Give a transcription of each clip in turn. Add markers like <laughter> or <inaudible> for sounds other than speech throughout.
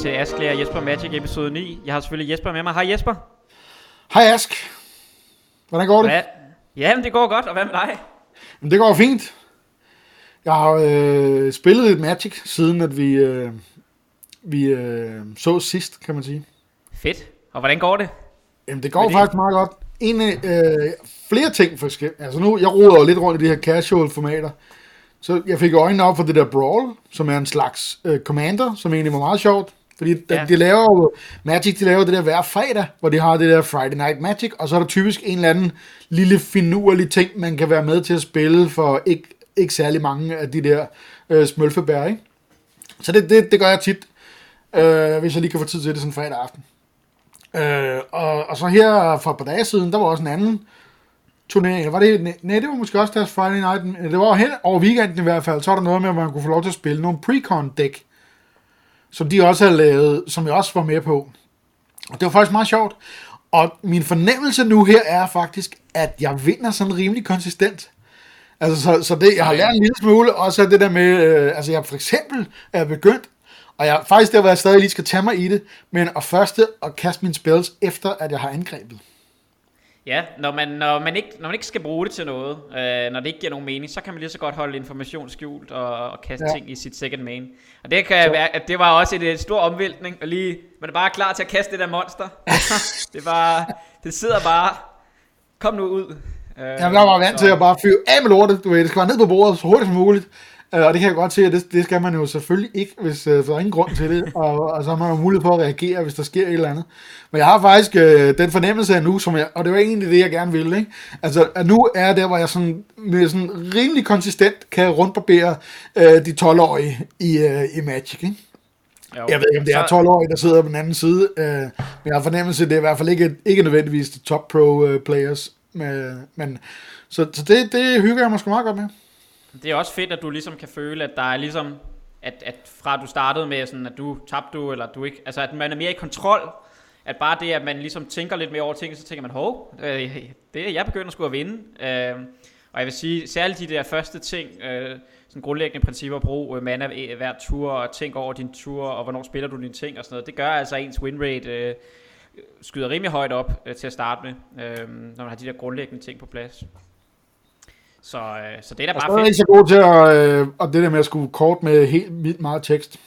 til Asklæger Jesper Magic episode 9. Jeg har selvfølgelig Jesper med mig. Hej Jesper. Hej Ask. Hvordan går det? Hvad? Jamen det går godt, og hvad med dig? Jamen, det går fint. Jeg har øh, spillet lidt Magic, siden at vi, øh, vi øh, så sidst, kan man sige. Fedt. Og hvordan går det? Jamen, det går det- faktisk meget godt. En øh, flere ting for eksempel. Altså nu, jeg roder lidt rundt i de her casual formater. Så jeg fik øjnene op for det der Brawl, som er en slags øh, commander, som egentlig var meget sjovt. Fordi de, Ja. de laver jo, Magic, de laver det der hver fredag, hvor de har det der Friday Night Magic, og så er der typisk en eller anden lille finurlig ting, man kan være med til at spille for ikke, ikke særlig mange af de der øh, smølfebær, ikke? Så det, det, det gør jeg tit, øh, hvis jeg lige kan få tid til det sådan fredag aften. Øh, og, og så her for et par dage siden, der var også en anden turnering. Eller Var det, nej, det var måske også deres Friday Night. Det var hen over weekenden i hvert fald. Så var der noget med, at man kunne få lov til at spille nogle precon dæk, som de også havde lavet, som jeg også var med på. Og det var faktisk meget sjovt. Og min fornemmelse nu her er faktisk, at jeg vinder sådan rimelig konsistent. Altså, så, så det, jeg har lært en lille smule, også det der med, øh, altså jeg for eksempel er begyndt, og jeg faktisk der, hvor jeg stadig lige skal tage mig i det, men at første at kaste mine spells, efter at jeg har angrebet. Ja, når man, når man, ikke, når man ikke skal bruge det til noget, øh, når det ikke giver nogen mening, så kan man lige så godt holde information skjult og, og kaste ja. Ting i sit second main. Og det kan være, at det var også et, et stor omvæltning, og lige, man er bare klar til at kaste det der monster. <laughs> det var, det sidder bare, kom nu ud. Øh, Jeg var vant så- til at bare fyre af med lortet, du ved, det skal være ned på bordet så hurtigt som muligt. Øh, Og det kan jeg godt se, at det, det skal man jo selvfølgelig ikke, hvis øh, der er ingen grund til det, <laughs> og, og så har man jo mulighed for at reagere, hvis der sker et eller andet. Men jeg har faktisk øh, den fornemmelse af nu, som jeg, og det var egentlig det, jeg gerne ville, ikke? Altså, at nu er der, hvor jeg sådan, med sådan rimelig konsistent kan rundbarbere øh, de 12-årige i, øh, i Magic, ikke? Jo. Jeg ved ikke, om det er Så- 12-årige, der sidder på den anden side, øh, men jeg har fornemmelse, det er i hvert fald ikke, ikke nødvendigvis de top pro øh, players. Med, men, så så det, det hygger jeg mig sgu meget godt med. Det er også fedt, at du ligesom kan føle, at der er ligesom, at, at fra du startede med sådan, at du tabte du, eller du ikke, altså at man er mere i kontrol, at bare det, at man ligesom tænker lidt mere over tingene, så tænker man, hov, øh, det er jeg begynder sgu at vinde. Øh, og jeg vil sige, særligt de der første ting, øh, sådan grundlæggende principper, brug øh, mana øh, hver tur, og tænk over din tur, og hvornår spiller du dine ting og sådan noget, det gør altså ens win rate øh, skyder rimelig højt op øh, til at starte med, øh, når man har de der grundlæggende ting på plads. Så, øh, så det er da Jeg er bare fedt. ikke så god til at, øh, og det der med at skulle kort med helt vildt meget tekst.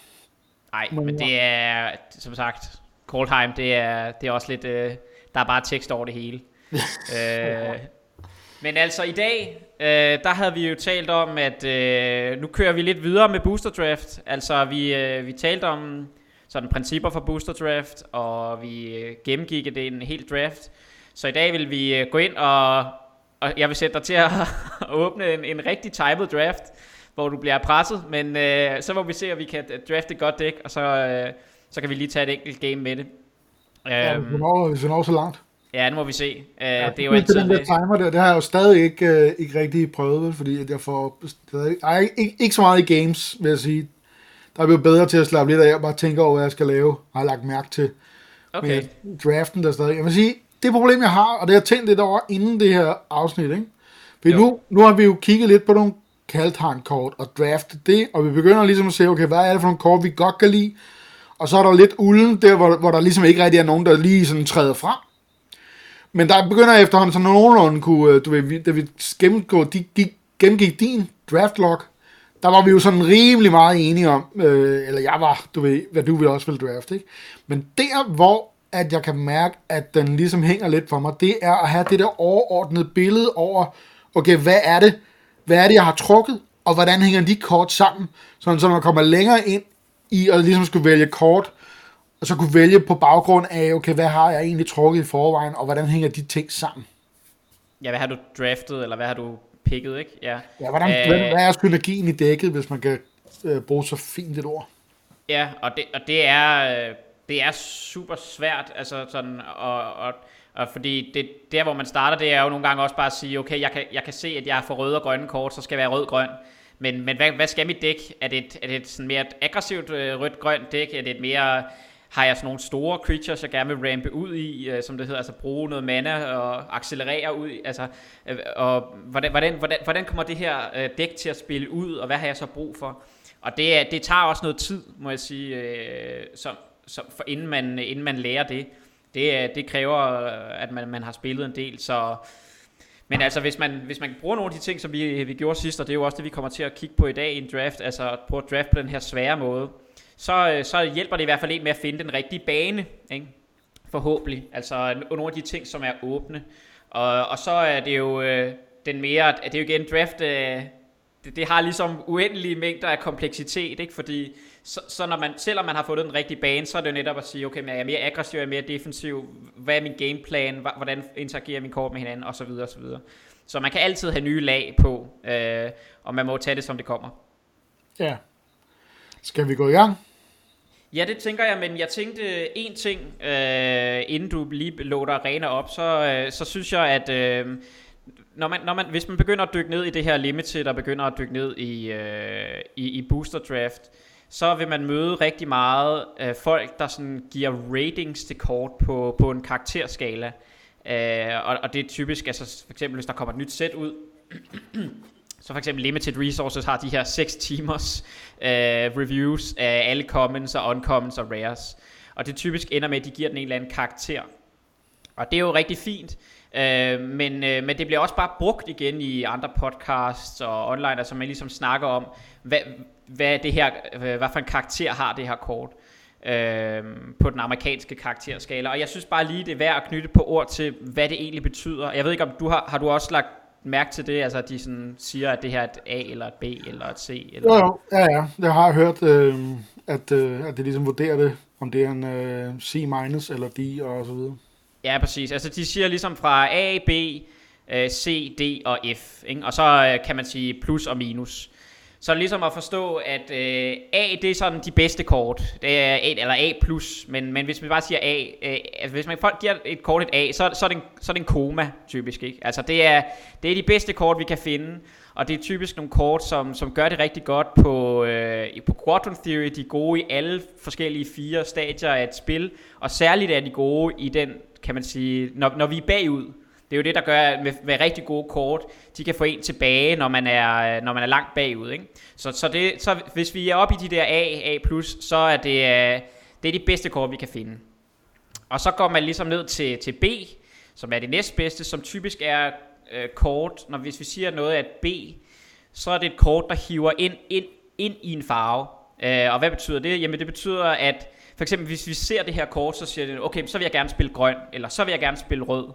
Nej, Men men det er, som sagt, Coldheim, det er, det er også lidt, øh, der er bare tekst over det hele. <laughs> øh, men altså i dag, øh, der havde vi jo talt om, at øh, nu kører vi lidt videre med Booster Draft. Altså vi, øh, vi talte om sådan principper for Booster Draft, og vi øh, gennemgik det en helt draft. Så i dag vil vi øh, gå ind og, og jeg vil sætte dig til at <laughs> åbne en, en rigtig timed draft, hvor du bliver presset, men øh, så må vi se, om vi kan drafte et godt dæk, og så, øh, så kan vi lige tage et enkelt game med det. Ja, hvis vi Øhm, når, hvis vi når så langt. ja, nu må vi se. Øh, Ja, det er jo altid den der det. timer der, det har jeg jo stadig ikke, øh, ikke rigtig prøvet, fordi at jeg får ej, ikke, ikke så meget i games, vil jeg sige. Der er vi jo bedre til at slappe lidt af og bare tænke over, hvad jeg skal lave, har jeg lagt mærke til. Okay. med draften der stadig. Jeg vil sige, det problem jeg har, og det har jeg tænkt lidt over inden det her afsnit, ikke? For Jo. nu, nu har vi jo kigget lidt på nogle Kaltheim-kort og draftet det, og vi begynder ligesom at se, okay, hvad er det for nogle kort, vi godt kan lide? Og så er der lidt ulden der, hvor, hvor der ligesom ikke rigtig er nogen, der lige sådan træder frem. Men der begynder efterhånden sådan nogenlunde kunne, øh, du ved, da vi gennemgik, de, gik, gennemgik din draftlog, der var vi jo sådan rimelig meget enige om, øh, eller jeg var, du ved, hvad du vil også vil drafte, ikke? Men der, hvor at jeg kan mærke, at den ligesom hænger lidt for mig, det er at have det der overordnede billede over, okay, hvad er det, hvad er det, jeg har trukket, og hvordan hænger de kort sammen, sådan så man kommer længere ind i at ligesom skulle vælge kort, og så kunne vælge på baggrund af, okay, hvad har jeg egentlig trukket i forvejen, og hvordan hænger de ting sammen. Ja, hvad har du draftet, eller hvad har du picket, ikke? Ja, Ja, hvordan, Øh, øh, hvad er synergien i dækket, hvis man kan øh, bruge så fint et ord? ja og, det, og det er... Det er super svært, altså sådan, og, og, og fordi det, der hvor man starter, det er jo nogle gange også bare at sige, okay, jeg kan, jeg kan se, at jeg har røde og grønne kort, så skal jeg være rød-grøn. Men, men hvad, hvad skal mit dæk? Er det et, er det et sådan mere et aggressivt øh, rødt-grønt dæk? Er det et mere, har jeg sådan nogle store creatures, jeg gerne vil rampe ud i, øh, som det hedder, altså bruge noget mana og accelerere ud i, altså, øh, og hvordan, hvordan, hvordan, hvordan kommer det her øh, dæk til at spille ud, og hvad har jeg så brug for? Og det, det tager også noget tid, må jeg sige, øh, som, så for inden, man, inden man lærer det. Det, øh, det kræver, øh, at man, man har spillet en del, så... Men altså, hvis man, hvis man bruger nogle af de ting, som vi, vi gjorde sidst, og det er jo også det, vi kommer til at kigge på i dag i en draft, altså at prøve at draft på den her svære måde, så, øh, så hjælper det i hvert fald en med at finde den rigtige bane, ikke? forhåbentlig. Altså nogle af de ting, som er åbne. Og, og så er det jo øh, den mere, det er jo igen draft, øh, det, det har ligesom uendelige mængder af kompleksitet, ikke? fordi så, så når man, selvom man har fundet den rigtige bane, så er det netop at sige, okay, men jeg er mere aggressiv, jeg er mere defensiv, hvad er min gameplan, hvordan interagerer min kort med hinanden, osv. osv. Så man kan altid have nye lag på, øh, og man må tage det, som det kommer. Ja. Skal vi gå i gang? Ja, det tænker jeg, men jeg tænkte en ting, øh, inden du lige låter arena op, så, øh, så synes jeg, at øh, når man, når man, hvis man begynder at dykke ned i det her limited, og begynder at dykke ned i, øh, i, i booster draft, så vil man møde rigtig meget øh, folk, der sådan giver ratings til kort på, på en karakterskala. Øh, og, og det er typisk, altså for eksempel hvis der kommer et nyt sæt ud, <clears throat> så for eksempel Limited Resources har de her 6 timers øh, reviews af alle commons og uncommons og rares. Og det typisk ender med, at de giver den en eller anden karakter. Og det er jo rigtig fint. Øh, men, øh, men det bliver også bare brugt igen i andre podcasts og online, altså man ligesom snakker om, hvad, hvad det her, hvad for en karakter har det her kort øh, på den amerikanske karakterskala. Og jeg synes bare lige, det er værd at knytte på ord til, hvad det egentlig betyder. Jeg ved ikke, om du har, har du også lagt mærke til det, altså at de sådan siger, at det her er et A eller et B eller et C? Eller? Jo, jo, ja, ja. Jeg har hørt, øh, at, øh, at det ligesom vurderer det, om det er en øh, C- eller D og så videre. Ja, præcis. Altså de siger ligesom fra A, B, øh, C, D og F. Ikke? Og så øh, kan man sige plus og minus. Så ligesom at forstå, at øh, A, det er sådan de bedste kort. Det er A, eller A+, men, men hvis man bare siger A, øh, altså hvis man folk giver et kort et A, så, så, er det en, så er det en koma, typisk. Ikke? Altså det er, det er de bedste kort, vi kan finde. Og det er typisk nogle kort, som, som gør det rigtig godt på, øh, på Quadrant Theory. De er gode i alle forskellige fire stadier af et spil. Og særligt er de gode i den, kan man sige, når, når vi er bagud. Det er jo det, der gør med, med rigtig gode kort, de kan få en tilbage, når man er, når man er langt bagud. Ikke? Så, så, det, så hvis vi er oppe i de der A, A+, så er det, øh, det er de bedste kort, vi kan finde. Og så går man ligesom ned til, til B, som er det næstbedste, som typisk er øh, kort, når hvis vi siger noget at B, så er det et kort, der hiver ind, ind, ind i en farve. Øh, og hvad betyder det? Jamen det betyder, at for eksempel hvis vi ser det her kort, så siger det, okay, så vil jeg gerne spille grøn, eller så vil jeg gerne spille rød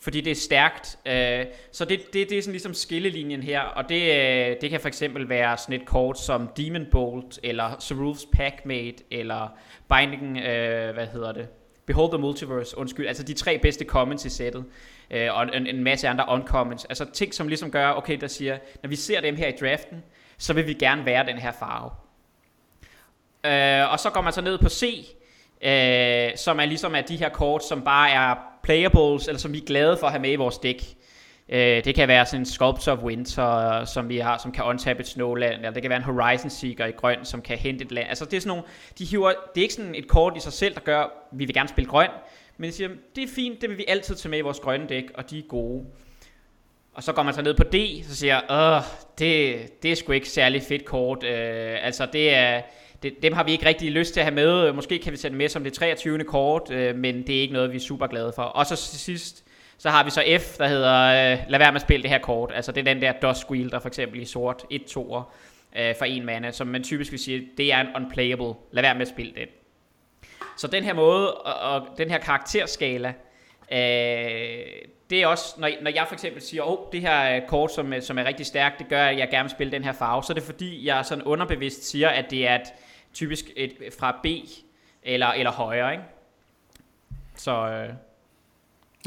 fordi det er stærkt. Øh, så det, det, det er sådan ligesom skillelinjen her, og det, øh, det kan for eksempel være sådan et kort som Demon Bolt, eller Cerul's Packmate, eller Binding, øh, hvad hedder det, Behold the Multiverse, undskyld, altså de tre bedste comments i sættet, øh, og en, en masse andre uncommons, altså ting som ligesom gør, okay, der siger, når vi ser dem her i draften, så vil vi gerne være den her farve. Øh, og så går man så ned på C, øh, som er ligesom af de her kort, som bare er playables, eller som vi er glade for at have med i vores dæk. Øh, det kan være sådan en Sculptor of Winter, som vi har, som kan untap et snowland, eller det kan være en Horizon Seeker i grøn, som kan hente et land. Altså det er sådan nogle, de hiver, det er ikke sådan et kort i sig selv, der gør, vi vil gerne spille grøn, men de siger, det er fint, det vil vi altid tage med i vores grønne dæk, og de er gode. Og så går man så ned på D, så siger jeg, det, det er sgu ikke særlig fedt kort. Øh, altså det er, det, dem har vi ikke rigtig lyst til at have med. Måske kan vi sætte med som det 23. kort, øh, men det er ikke noget, vi er super glade for. Og så til sidst, så har vi så F, der hedder, øh, lad være med at spille det her kort. Altså det er den der Dusk Wheel, der for eksempel i sort 1-2'er øh, for en mana, som man typisk vil sige, det er en unplayable. Lad være med at spille den. Så den her måde, og, og den her karakterskala, øh, det er også, når, når jeg for eksempel siger, åh, oh, det her øh, kort, som, som er rigtig stærkt, det gør, at jeg gerne vil spille den her farve, så er det fordi, jeg sådan underbevidst siger, at det er et, typisk et, fra B eller, eller højere, ikke? Så... Øh,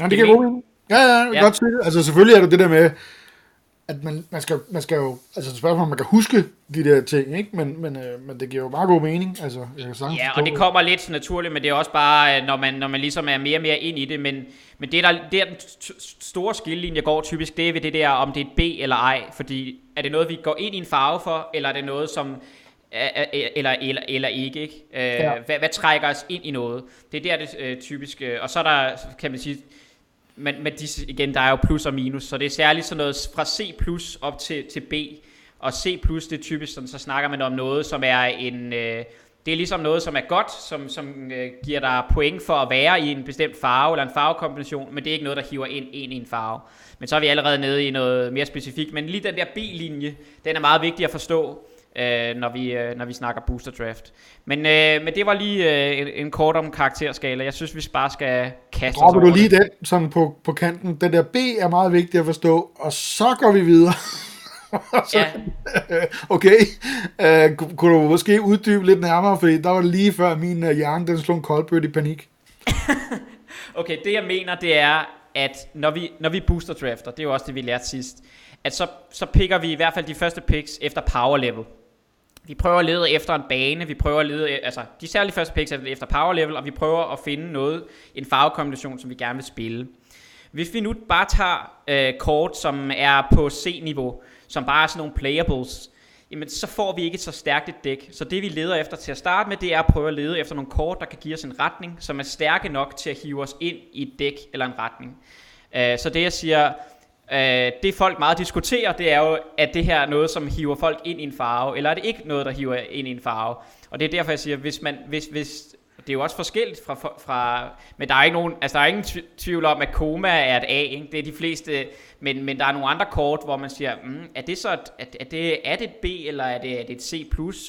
ja, det kan god Ja, ja, ja. godt sige Altså selvfølgelig er det det der med, at man, man, skal, man skal jo, altså det spørgsmål, om man kan huske de der ting, ikke? Men, men, øh, men det giver jo meget god mening, altså jeg kan Ja, og det kommer lidt naturligt, men det er også bare, øh, når man, når man ligesom er mere og mere ind i det, men, men det, der, det er den store skillelinje går typisk, det er ved det der, om det er et B eller ej, fordi er det noget, vi går ind i en farve for, eller er det noget, som eller, eller, eller ikke. ikke? Øh, ja. hvad, hvad trækker os ind i noget? Det er der det øh, typiske. Og så er der, kan man sige, men, men disse, igen, der er jo plus og minus, så det er særligt sådan noget fra C plus op til, til B. Og C plus, det er typisk, sådan, så snakker man om noget, som er en, øh, det er ligesom noget, som er godt, som, som øh, giver dig point for at være i en bestemt farve eller en farvekombination, men det er ikke noget, der hiver ind, ind i en farve. Men så er vi allerede nede i noget mere specifikt. Men lige den der B-linje, den er meget vigtig at forstå, øh, når, vi, øh, når vi snakker booster draft. Men, øh, men det var lige øh, en, en kort om karakterskala. Jeg synes, vi bare skal kaste Dropper du lige det. den sådan på, på kanten. Den der B er meget vigtig at forstå, og så går vi videre. <laughs> så, ja. <laughs> okay, uh, kunne du måske uddybe lidt nærmere, fordi der var det lige før min uh, hjerne, den slog en koldbødt i panik. <laughs> okay, det jeg mener, det er, at når vi, når vi booster drafter, det er jo også det, vi lærte sidst, at så, så picker vi i hvert fald de første picks efter power level. Vi prøver at lede efter en bane, vi prøver at lede, altså de særlige første picks efter power level, og vi prøver at finde noget, en farvekombination, som vi gerne vil spille. Hvis vi nu bare tager øh, kort, som er på C-niveau, som bare er sådan nogle playables, jamen så får vi ikke et så stærkt et dæk. Så det vi leder efter til at starte med, det er at prøve at lede efter nogle kort, der kan give os en retning, som er stærke nok til at hive os ind i et dæk eller en retning. Øh, så det jeg siger, Øh, det folk meget diskuterer, det er jo, at det her er noget, som hiver folk ind i en farve, eller er det ikke noget, der hiver ind i en farve? Og det er derfor, jeg siger, hvis, man, hvis, hvis det er jo også forskelligt fra, fra men der er ikke nogen, altså der er ingen tvivl om, at Koma er et A, ikke? det er de fleste, men, men der er nogle andre kort, hvor man siger, mm, er det så et, er, er, det, er det et B, eller er det, er det et C+,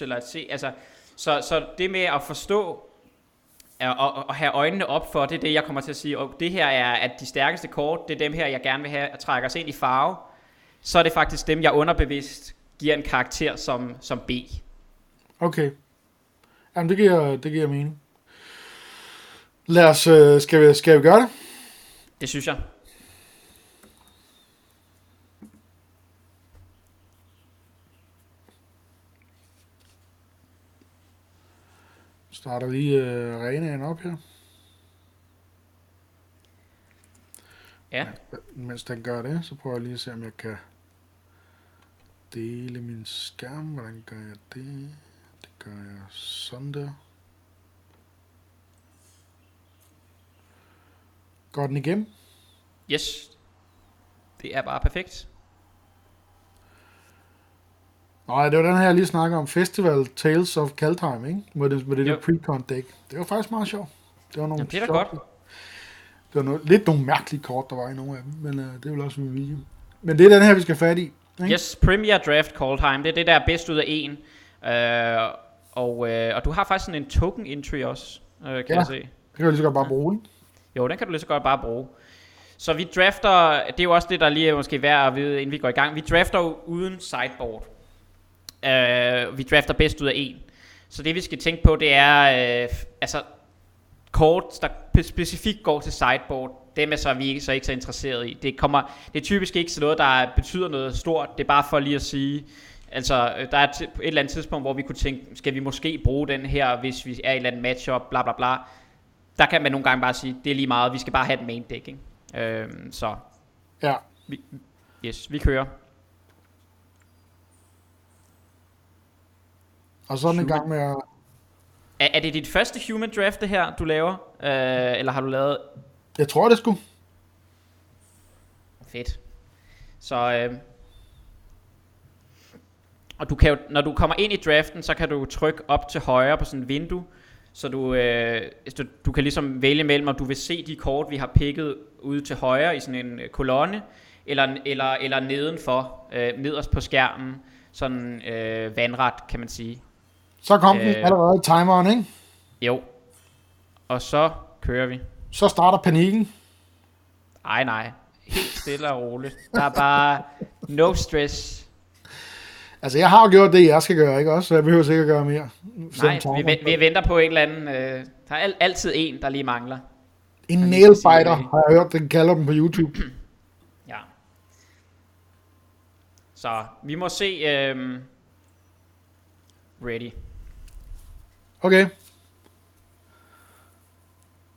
eller et C, altså, så, så det med at forstå, og, og have øjnene op for, det er det, jeg kommer til at sige, og det her er, at de stærkeste kort, det er dem her, jeg gerne vil have, at trække os ind i farve, så er det faktisk dem, jeg underbevidst giver en karakter som, som B. Okay. Jamen, det giver, det giver mening. Lad os, øh, skal, vi, skal vi gøre det? Det synes jeg. Starter lige øh, arenaen op her. Ja. Mens den gør det, så prøver jeg lige at se, om jeg kan dele min skærm. Hvordan gør jeg det? Det gør jeg sådan der. Går den igennem? Yes. Det er bare perfekt. Nej, det var den her, jeg lige snakker om. Festival Tales of Kaldheim, ikke? Med det, med det der pre-con deck. Det var faktisk meget sjovt. Det var nogle Jamen, det er godt. Det var noget, lidt nogle mærkelige kort, der var i nogle af dem, men uh, det er vel også en video. Men det er den her, vi skal fat i. Ikke? Yes, Premier Draft Kaldheim. Det er det, der er bedst ud af en. Uh, og, uh, og du har faktisk sådan en token entry også, uh, kan ja, jeg se. det kan du lige så godt bare bruge. Jo, den kan du lige så godt bare bruge. Så vi drafter, det er jo også det, der lige er måske værd at vide, inden vi går i gang. Vi drafter jo uden sideboard. Uh, vi drafter bedst ud af en. Så det vi skal tænke på, det er, uh, altså, kort, der specifikt går til sideboard, dem er så vi ikke så ikke så interesseret i. Det, kommer, det er typisk ikke så noget, der betyder noget stort. Det er bare for lige at sige, altså der er et eller andet tidspunkt, hvor vi kunne tænke, skal vi måske bruge den her, hvis vi er i et eller andet matchup, bla bla bla der kan man nogle gange bare sige, det er lige meget, vi skal bare have et main deck, ikke? Øhm, så ja. Vi, yes, vi kører. Og så er en gang med at... Er, er det dit første human draft, det her, du laver? Øh, eller har du lavet... Jeg tror, det skulle. Fedt. Så... Øh, og du kan jo, når du kommer ind i draften, så kan du trykke op til højre på sådan et vindue, så du, øh, du, du kan ligesom vælge mellem, om du vil se de kort, vi har picket ude til højre i sådan en øh, kolonne, eller, eller, eller nedenfor, øh, nederst på skærmen, sådan øh, vandret, kan man sige. Så kom øh, den allerede timeren, ikke? Jo. Og så kører vi. Så starter panikken. Ej, nej. Helt stille og roligt. Der er bare no stress. Altså, jeg har jo gjort det, jeg skal gøre, ikke også? Så jeg behøver sikkert gøre mere. Nej, vi, vi venter på en eller anden... Øh, der er altid en, der lige mangler. En nailbiter, har jeg hørt, den kalder dem på YouTube. <clears throat> ja. Så, vi må se... Øh, ready. Okay.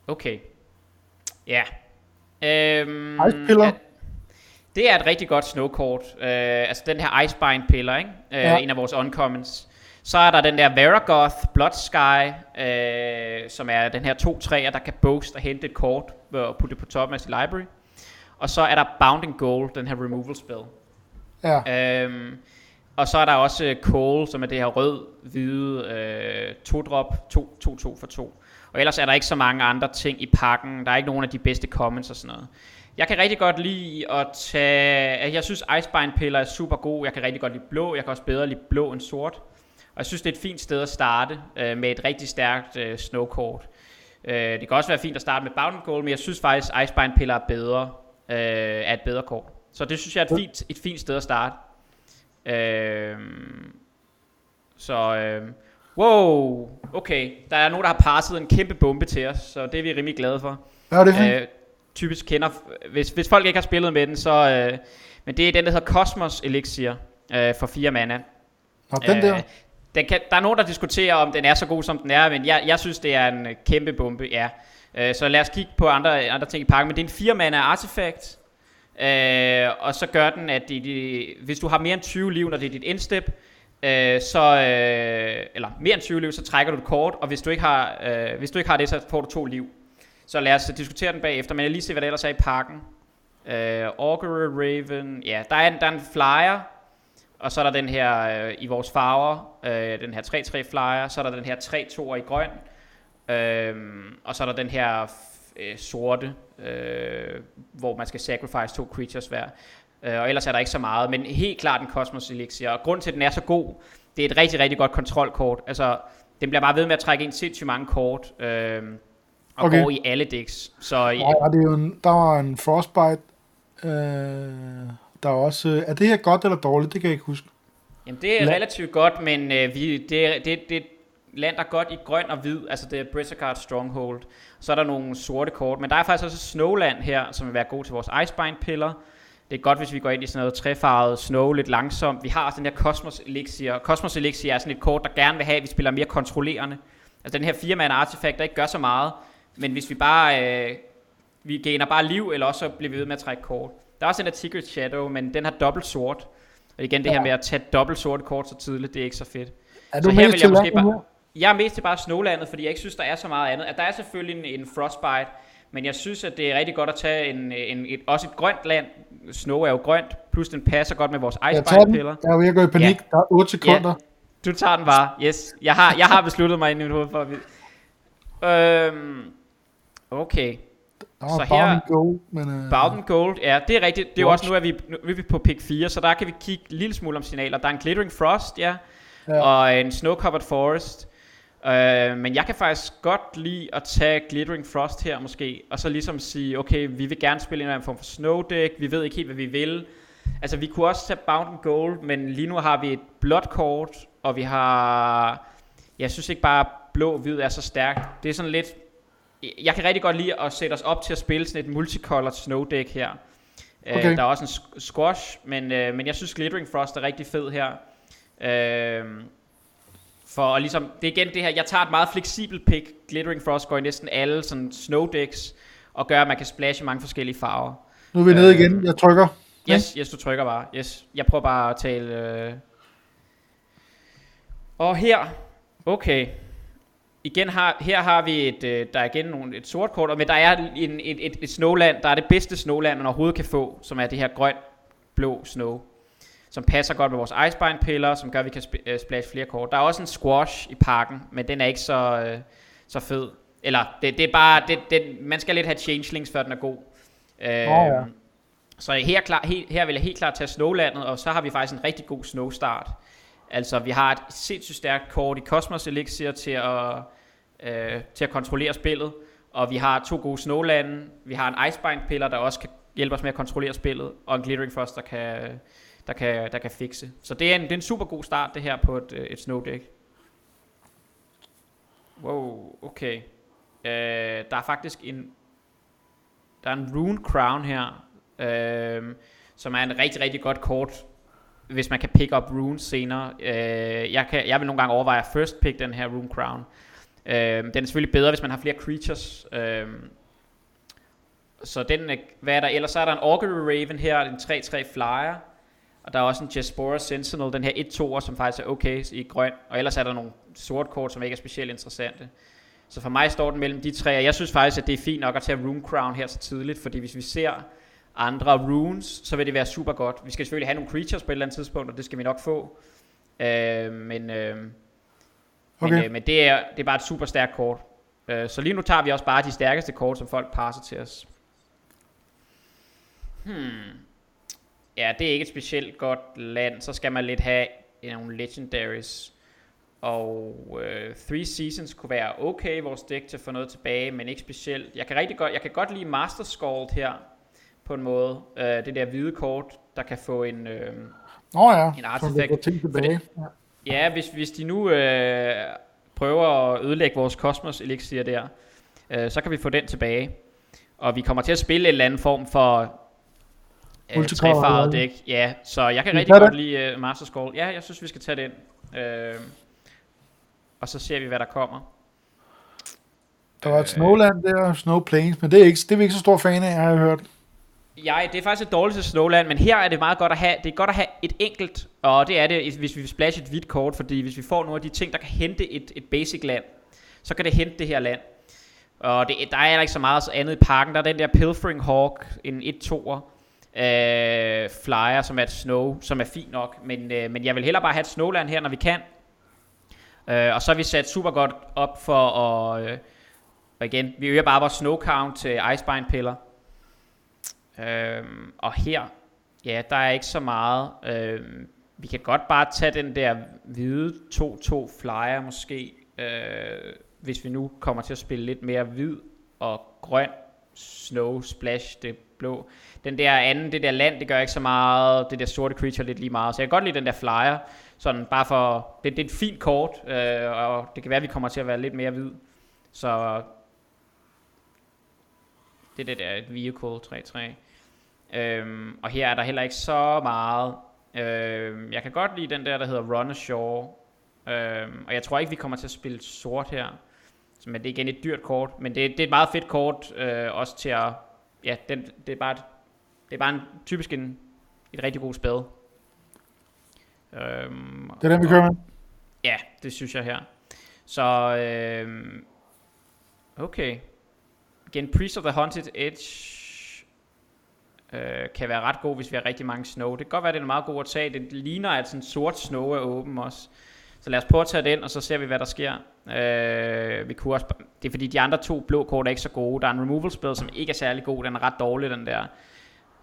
Okay. Ja. Øhm, Ice Pillar. Det er et rigtig godt snowcourt. Uh, altså den her Icebind piller, ikke? Uh, ja. En af vores uncommons. Så er der den der Veragoth Blood Sky, uh, som er den her to træer, der kan boast og hente et kort og putte det på toppen af sin library. Og så er der Bounding Goal, den her removal spell. Ja. Uh, og så er der også Cole, som er det her rød-hvide øh, to-drop, 2-2 for 2. Og ellers er der ikke så mange andre ting i pakken. Der er ikke nogen af de bedste comments og sådan noget. Jeg kan rigtig godt lide at tage... Jeg synes Icebind piller er super god. Jeg kan rigtig godt lide blå. Jeg kan også bedre lide blå end sort. Og jeg synes, det er et fint sted at starte øh, med et rigtig stærkt øh, snowcourt. Øh, det kan også være fint at starte med Bound Gold, men jeg synes faktisk, Icebind piller er bedre. Øh, er et bedre kort. Så det synes jeg er et fint, et fint sted at starte. Øh, så... Øh, wow, okay. Der er nogen, der har passet en kæmpe bombe til os, så det er vi rimelig glade for. Ja, det er øh, typisk kender, hvis, hvis folk ikke har spillet med den, så, øh, men det er den, der hedder Cosmos Elixir øh, for fire mana. Nå, den øh, der. Den kan, der er nogen, der diskuterer, om den er så god, som den er, men jeg, jeg synes, det er en kæmpe bombe, ja. Øh, så lad os kigge på andre, andre ting i pakken, men det er en fire mana artefakt, øh, og så gør den, at de, de, hvis du har mere end 20 liv, når det er dit indstep, øh, så, øh, eller mere end 20 liv, så trækker du et kort, og hvis du ikke har, øh, hvis du ikke har det, så får du to liv. Så lad os diskutere den bagefter, men jeg lige se, hvad der ellers er i pakken. Øh, Augury Raven, ja, der er, en, der er en flyer, og så er der den her øh, i vores farver, øh, den her 3-3 flyer, så er der den her 3-2 i grøn, øh, og så er der den her uh, sorte, uh, hvor man skal sacrifice to creatures hver. Uh, og ellers er der ikke så meget, men helt klart en Cosmos Elixir. Og grunden til, at den er så god, det er et rigtig, rigtig godt kontrolkort. Altså, den bliver bare ved med at trække ind sindssygt mange kort. Uh, og okay. går i alle decks. Så, ja, det er jo en, der var en Frostbite. Øh, der er også... Er det her godt eller dårligt? Det kan jeg ikke huske. Jamen, det er La- relativt godt, men øh, vi, det, det, det lander godt i grøn og hvid. Altså, det er Brizzard Stronghold. Så er der nogle sorte kort. Men der er faktisk også Snowland her, som vil være god til vores Icebind-piller. Det er godt, hvis vi går ind i sådan noget trefarvet snow lidt langsomt. Vi har også den her Cosmos Elixir. Cosmos Elixir er sådan et kort, der gerne vil have, at vi spiller mere kontrollerende. Altså den her fire man artefakt, der ikke gør så meget, men hvis vi bare, øh, vi gainer bare liv, eller også så bliver vi ved med at trække kort. Der er også der Secret Shadow, men den har dobbelt sort. Og igen det ja. her med at tage dobbelt sorte kort så tidligt, det er ikke så fedt. Er du så her vil jeg måske bare, jeg er mest til bare Snowlandet, fordi jeg ikke synes, der er så meget andet. At der er selvfølgelig en, en Frostbite, men jeg synes, at det er rigtig godt at tage en, en, et, også et grønt land. Snow er jo grønt, plus den passer godt med vores Icebite-piller. Jeg er ved at gå i panik. Ja. Der er 8 sekunder. Ja. Du tager den bare. Yes. Jeg har, jeg har besluttet mig ind i mit hoved for at Øhm, Okay. så her, Gold, men... Uh... Bowden Gold, ja, det er rigtigt. Det er jo også nu, at vi, nu er vi på pick 4, så der kan vi kigge en lille smule om signaler. Der er en Glittering Frost, ja, ja. og en Snow Covered Forest. Uh, men jeg kan faktisk godt lide at tage Glittering Frost her måske, og så ligesom sige, okay, vi vil gerne spille en eller anden form for snow deck, vi ved ikke helt, hvad vi vil. Altså, vi kunne også tage Bound Gold, men lige nu har vi et blåt kort, og vi har... Jeg synes ikke bare, blå-hvid er så stærkt. Det er sådan lidt jeg kan rigtig godt lide at sætte os op til at spille sådan et multicolored snow deck her. Øh, okay. Uh, der er også en squash, men, uh, men jeg synes Glittering Frost er rigtig fed her. Uh, for at ligesom, det er igen det her, jeg tager et meget fleksibelt pick. Glittering Frost går i næsten alle sådan snow decks, og gør, at man kan splashe mange forskellige farver. Nu er vi nede igen, jeg trykker. Yes, yes, du trykker bare. Yes, jeg prøver bare at tale... Uh... Og her, okay, igen har, her har vi et, øh, der er igen nogle, et sort kort, men der er en, et, et, et snowland, der er det bedste snowland, man overhovedet kan få, som er det her grøn-blå snow, som passer godt med vores Icebind-piller, som gør, at vi kan sp- øh, splash flere kort. Der er også en squash i pakken, men den er ikke så, øh, så fed. Eller, det, det er bare, det, det, man skal lidt have changelings, før den er god. Øh, oh, ja. Så her, klar, her, her vil jeg helt klart tage Snowlandet, og så har vi faktisk en rigtig god Snow start. Altså, vi har et sindssygt stærkt kort i Cosmos Elixir til at, øh, til at kontrollere spillet, og vi har to gode Snowlande, vi har en Icebind-piller, der også kan hjælpe os med at kontrollere spillet, og en Glittering Frost, der kan, der kan, der kan fikse. Så det er, en, det er en super god start, det her på et, øh, et Snowdeck. Wow, okay. Øh, der er faktisk en, der er en Rune Crown her, øh, som er en rigtig, rigtig godt kort hvis man kan pick up runes senere. Øh, jeg, kan, jeg vil nogle gange overveje at first pick den her rune crown. Øh, den er selvfølgelig bedre, hvis man har flere creatures. Øh, så den, hvad er der? Ellers så er der en Augury Raven her, en 3-3 flyer. Og der er også en Jaspora Sentinel, den her 1-2'er, som faktisk er okay i grøn. Og ellers er der nogle sort kort, som ikke er specielt interessante. Så for mig står den mellem de tre, og jeg synes faktisk, at det er fint nok at tage Room Crown her så tidligt, fordi hvis vi ser andre runes, så vil det være super godt. Vi skal selvfølgelig have nogle creatures på et eller andet tidspunkt, og det skal vi nok få. Øh, men øh, okay. men, øh, men det, er, det er bare et super stærkt kort. Øh, så lige nu tager vi også bare de stærkeste kort, som folk passer til os. Hmm. Ja, det er ikke et specielt godt land. Så skal man lidt have nogle legendaries. Og øh, Three Seasons kunne være okay i vores dæk til at få noget tilbage, men ikke specielt. Jeg kan rigtig godt, jeg kan godt lide Master Scald her, på en måde. Øh, det der hvide kort, der kan få en, øh, oh ja, en artefakt. tilbage. ja. ja, hvis, hvis de nu øh, prøver at ødelægge vores Cosmos Elixir der, øh, så kan vi få den tilbage. Og vi kommer til at spille en eller anden form for øh, trefarvet dæk. Ja, så jeg kan rigtig godt lide uh, Master Scroll. Ja, jeg synes, vi skal tage den. Øh, og så ser vi, hvad der kommer. Der var et Snowland der, Snow Plains, men det er, ikke, det er vi ikke så stor fan af, har jeg hørt. Ja, det er faktisk et dårligt til Snowland, men her er det meget godt at have, det er godt at have et enkelt, og det er det, hvis vi vil splash et hvidt kort, fordi hvis vi får nogle af de ting, der kan hente et, et basic land, så kan det hente det her land. Og det, der er ikke så meget andet i parken. Der er den der Pilfering Hawk, en 1-2'er, øh, flyer, som er et snow, som er fint nok. Men, øh, men jeg vil hellere bare have et snowland her, når vi kan. Øh, og så har vi sat super godt op for at... Øh, og igen, vi øger bare vores snow count til icebine-piller. Øh, og her, ja, der er ikke så meget. Øh, vi kan godt bare tage den der hvide 2-2 flyer måske, øh, hvis vi nu kommer til at spille lidt mere hvid og grøn snow splash, det blå. Den der anden, det der land, det gør ikke så meget. Det der sorte creature lidt lige meget. Så jeg kan godt lide den der flyer. Sådan bare for, det, det er et fint kort, øh, og det kan være, at vi kommer til at være lidt mere hvid. Så det er det der, et vehicle 3-3. Øhm, og her er der heller ikke så meget. Øhm, jeg kan godt lide den der, der hedder Run Ashore. Øhm, og jeg tror ikke, vi kommer til at spille sort her. Men det er igen et dyrt kort. Men det, det er et meget fedt kort, øh, også til at... Ja, den, det er bare et, det er bare en, typisk en, et rigtig god spil. Øhm, det er den, vi kører med? Ja, det synes jeg her. Så, øhm, okay. Igen, Priest of the Haunted Edge øh, kan være ret god, hvis vi har rigtig mange snow. Det kan godt være, det er meget god at tage. Det ligner, at sådan sort snow er åben også. Så lad os prøve at tage den, og så ser vi, hvad der sker. Øh, vi kunne også, det er fordi, de andre to blå kort er ikke så gode. Der er en removal spell, som ikke er særlig god. Den er ret dårlig, den der.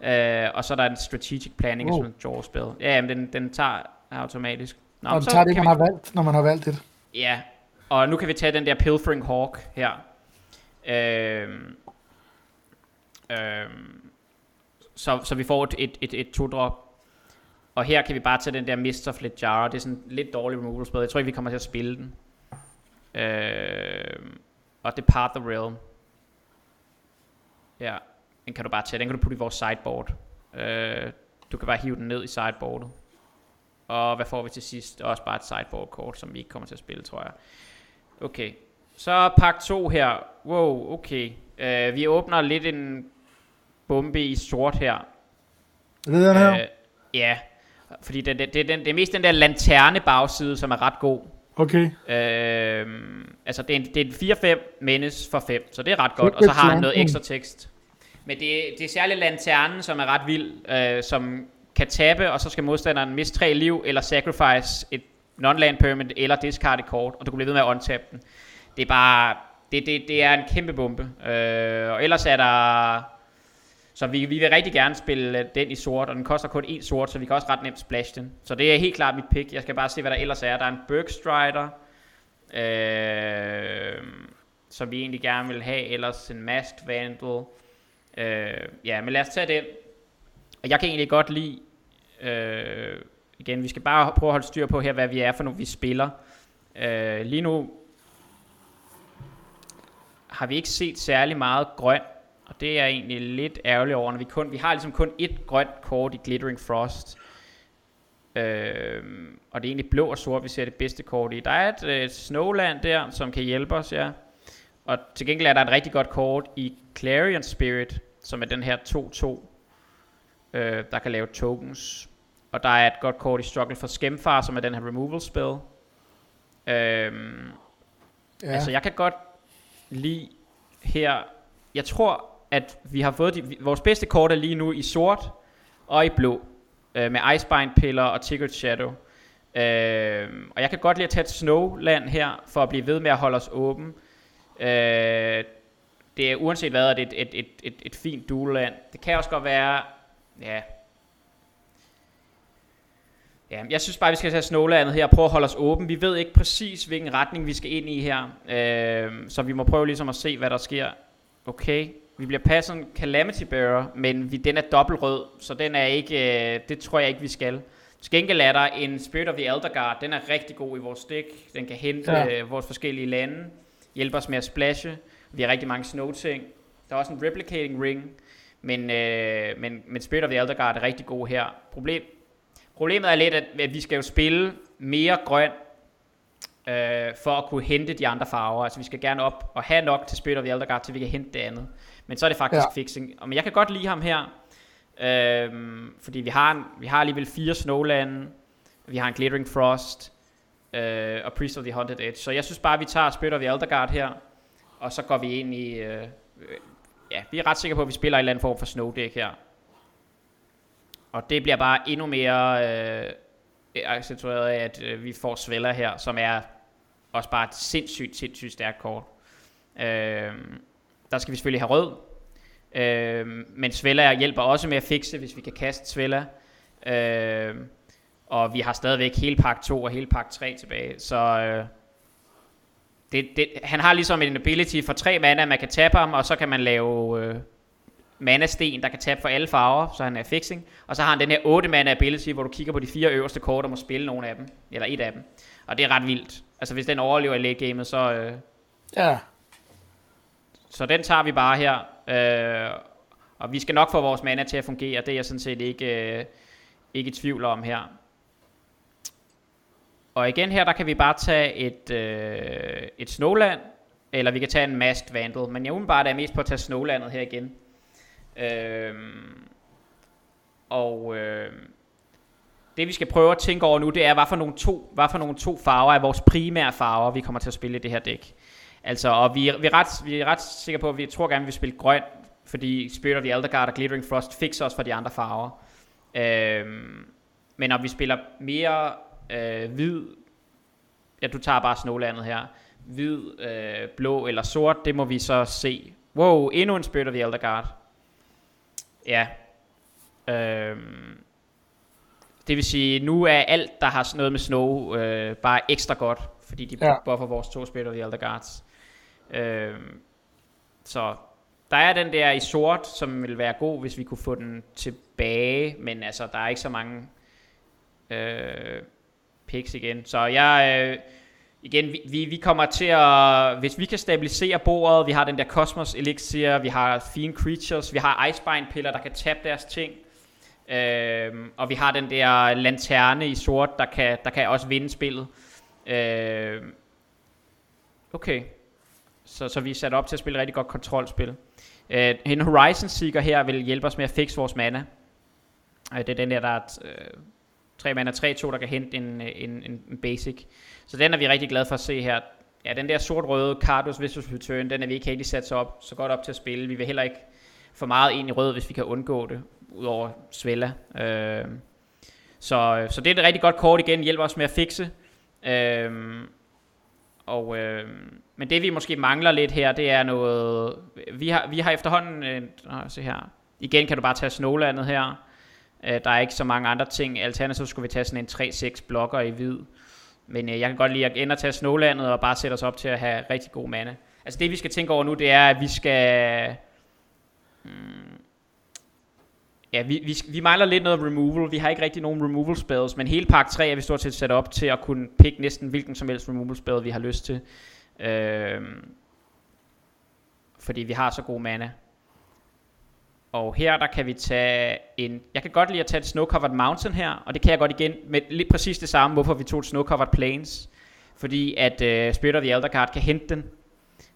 Øh, og så er der en strategic planning, oh. som en draw spell. Ja, men den, den tager automatisk. Nå, og den tager det, man vi... har valgt, når man har valgt det. Ja, og nu kan vi tage den der Pilfering Hawk her. Øh, øh, så, så vi får et, et, et, et to-drop. Og her kan vi bare tage den der of Ledjara. Det er sådan lidt dårlig removal spil. Jeg tror ikke, vi kommer til at spille den. Øh, og Depart the Realm. Ja, den kan du bare tage. Den kan du putte i vores sideboard. Øh, du kan bare hive den ned i sideboardet. Og hvad får vi til sidst? Også bare et sideboard kort, som vi ikke kommer til at spille, tror jeg. Okay. Så pakke 2 her. Wow, okay. Uh, vi åbner lidt en bombe i sort her. Er det den her? Uh, ja. Fordi det, det, det, det, det er mest den der lanterne bagside, som er ret god. Okay. Uh, altså det er en, det er en 4-5 menes for 5, så det er ret godt. Og så har han noget ekstra tekst. Men det, det er særligt lanternen, som er ret vild, øh, som kan tabe, og så skal modstanderen miste tre liv, eller sacrifice et non-land permanent, eller discard et kort, og du kan blive ved med at untappe den. Det er bare, det, det, det er en kæmpe bombe. Øh, og ellers er der, så vi, vi vil rigtig gerne spille øh, den i sort, og den koster kun én sort, så vi kan også ret nemt splash den. Så det er helt klart mit pick. Jeg skal bare se, hvad der ellers er. Der er en Bergstrider, øh, som vi egentlig gerne vil have, ellers en Mast Vandal, Øh, ja, men lad os tage den. Og Jeg kan egentlig godt lide, øh, igen, vi skal bare prøve at holde styr på her, hvad vi er for nogle, vi spiller. Øh, lige nu har vi ikke set særlig meget grøn, og det er egentlig lidt ærgerligt over, når vi kun, vi har ligesom kun et grønt kort i Glittering Frost. Øh, og det er egentlig blå og sort, vi ser det bedste kort i. Der er et øh, Snowland der, som kan hjælpe os, ja. Og til gengæld er der et rigtig godt kort i Clarion Spirit, som er den her 2-2, øh, der kan lave tokens. Og der er et godt kort i Struggle for Skemfar, som er den her removal spell. Øhm, ja. Altså jeg kan godt lide her, jeg tror, at vi har fået de, vores bedste kort er lige nu i sort og i blå. Øh, med Icebind-piller og Ticket Shadow. Øh, og jeg kan godt lide at tage et Snowland her, for at blive ved med at holde os åben. Øh, det er uanset hvad, det er et, et, et, et, et fint dueland. Det kan også godt være, ja, Ja, jeg synes bare, vi skal tage Snowlandet her og prøve at holde os åben. Vi ved ikke præcis, hvilken retning vi skal ind i her. Øh, så vi må prøve ligesom at se, hvad der sker. Okay, vi bliver passet en Calamity Bearer, men vi, den er dobbeltrød, så den er ikke, øh, det tror jeg ikke, vi skal. Til gengæld er der en Spirit of the Elder Guard. Den er rigtig god i vores dæk. Den kan hente ja. øh, vores forskellige lande. Hjælpe os med at splashe. Vi har rigtig mange snow ting. Der er også en Replicating Ring. Men, øh, men, men Spirit of the Elder Guard er rigtig god her. Problem, problemet er lidt, at, at vi skal jo spille mere grøn, øh, for at kunne hente de andre farver. Altså vi skal gerne op og have nok til Spirit of the Elder Guard, til vi kan hente det andet. Men så er det faktisk ja. fixing. Og, men jeg kan godt lide ham her, øh, fordi vi har, en, vi har alligevel fire Snowland, vi har en Glittering Frost, øh, og Priest of the Haunted Edge. Så jeg synes bare, at vi tager Spirit of the Elder Guard her, og så går vi ind i... Øh, ja, vi er ret sikre på, at vi spiller en eller anden form for snow deck her. Og det bliver bare endnu mere øh, accentueret af, at øh, vi får Svella her, som er også bare et sindssygt, sindssygt stærkt kort. Øh, der skal vi selvfølgelig have rød. Øh, men Svella hjælper også med at fikse, hvis vi kan kaste Svella. Øh, og vi har stadigvæk hele pakke 2 og hele pakke 3 tilbage. Så øh, det, det, han har ligesom en ability for tre mana, man kan tabe ham, og så kan man lave øh, mana-sten, der kan tabe for alle farver, så han er fixing. Og så har han den her 8 mana ability, hvor du kigger på de fire øverste kort og må spille nogle af dem, eller et af dem. Og det er ret vildt. Altså hvis den overlever i late gamet, så... Øh, ja. Så den tager vi bare her. Øh, og vi skal nok få vores mana til at fungere. Det er jeg sådan set ikke, øh, ikke i tvivl om her. Og igen her, der kan vi bare tage et, øh, et Snowland, eller vi kan tage en Mast Vandal. Men jeg umiddelbart er mest på at tage Snowlandet her igen. Øh, og øh, det vi skal prøve at tænke over nu, det er, hvad for nogle to, hvad for nogle to farver er vores primære farver, vi kommer til at spille i det her dæk. Altså, og vi, vi, er ret, vi er ret sikre på, at vi tror gerne, vi vil spille grøn, fordi Spirit of the Elder Guard og Glittering Frost fixer os for de andre farver. Øhm, men når vi spiller mere øh, hvid, ja, du tager bare Snowlandet her, hvid, øh, blå eller sort, det må vi så se. Wow, endnu en Spirit of the Elder Guard. Ja. Øhm, det vil sige, nu er alt, der har noget med snow, øh, bare ekstra godt, fordi de ja. buffer vores to Spirit of the Elder Guards. Øhm, så der er den der i sort, som vil være god, hvis vi kunne få den tilbage, men altså, der er ikke så mange øh, picks igen. Så jeg, øh, igen, vi, vi, vi kommer til at, hvis vi kan stabilisere bordet, vi har den der Cosmos Elixir, vi har fine creatures, vi har Icebind piller, der kan tabe deres ting, øh, og vi har den der lanterne i sort, der kan, der kan også vinde spillet. Øh, okay, så, så vi er sat op til at spille rigtig godt kontrolspil. Øh, en Horizon Seeker her vil hjælpe os med at fikse vores mana. Øh, det er den der, der er øh, 3 mana 3-2, der kan hente en, øh, en, en, en basic. Så den er vi rigtig glade for at se her. Ja, den der sort-røde Cardus Vicious Return, den er vi ikke helt sat så op, så godt op til at spille. Vi vil heller ikke for meget ind i rød, hvis vi kan undgå det, udover Svella. Øh, så, øh, så det er et rigtig godt kort igen, hjælper os med at fikse. Øh, og, øh, men det vi måske mangler lidt her, det er noget... Vi har, vi har efterhånden... Øh, se her. Igen kan du bare tage Snowlandet her. Øh, der er ikke så mange andre ting. Alternativt skulle vi tage sådan en 3-6 blokker i hvid. Men øh, jeg kan godt lide at ende og tage Snowlandet og bare sætte os op til at have rigtig god mana. Altså det vi skal tænke over nu, det er, at vi skal... Hmm, Ja, vi, vi, vi mangler lidt noget removal. Vi har ikke rigtig nogen removal spells, men hele pakke 3 er vi stort set sat op til at kunne pick næsten hvilken som helst removal spell, vi har lyst til. Øhm, fordi vi har så god mana. Og her der kan vi tage en... Jeg kan godt lide at tage et Snow-Covered Mountain her, og det kan jeg godt igen med lidt præcis det samme, hvorfor vi tog et Snow-Covered Plains. Fordi at uh, Spirit of the Elder Card kan hente den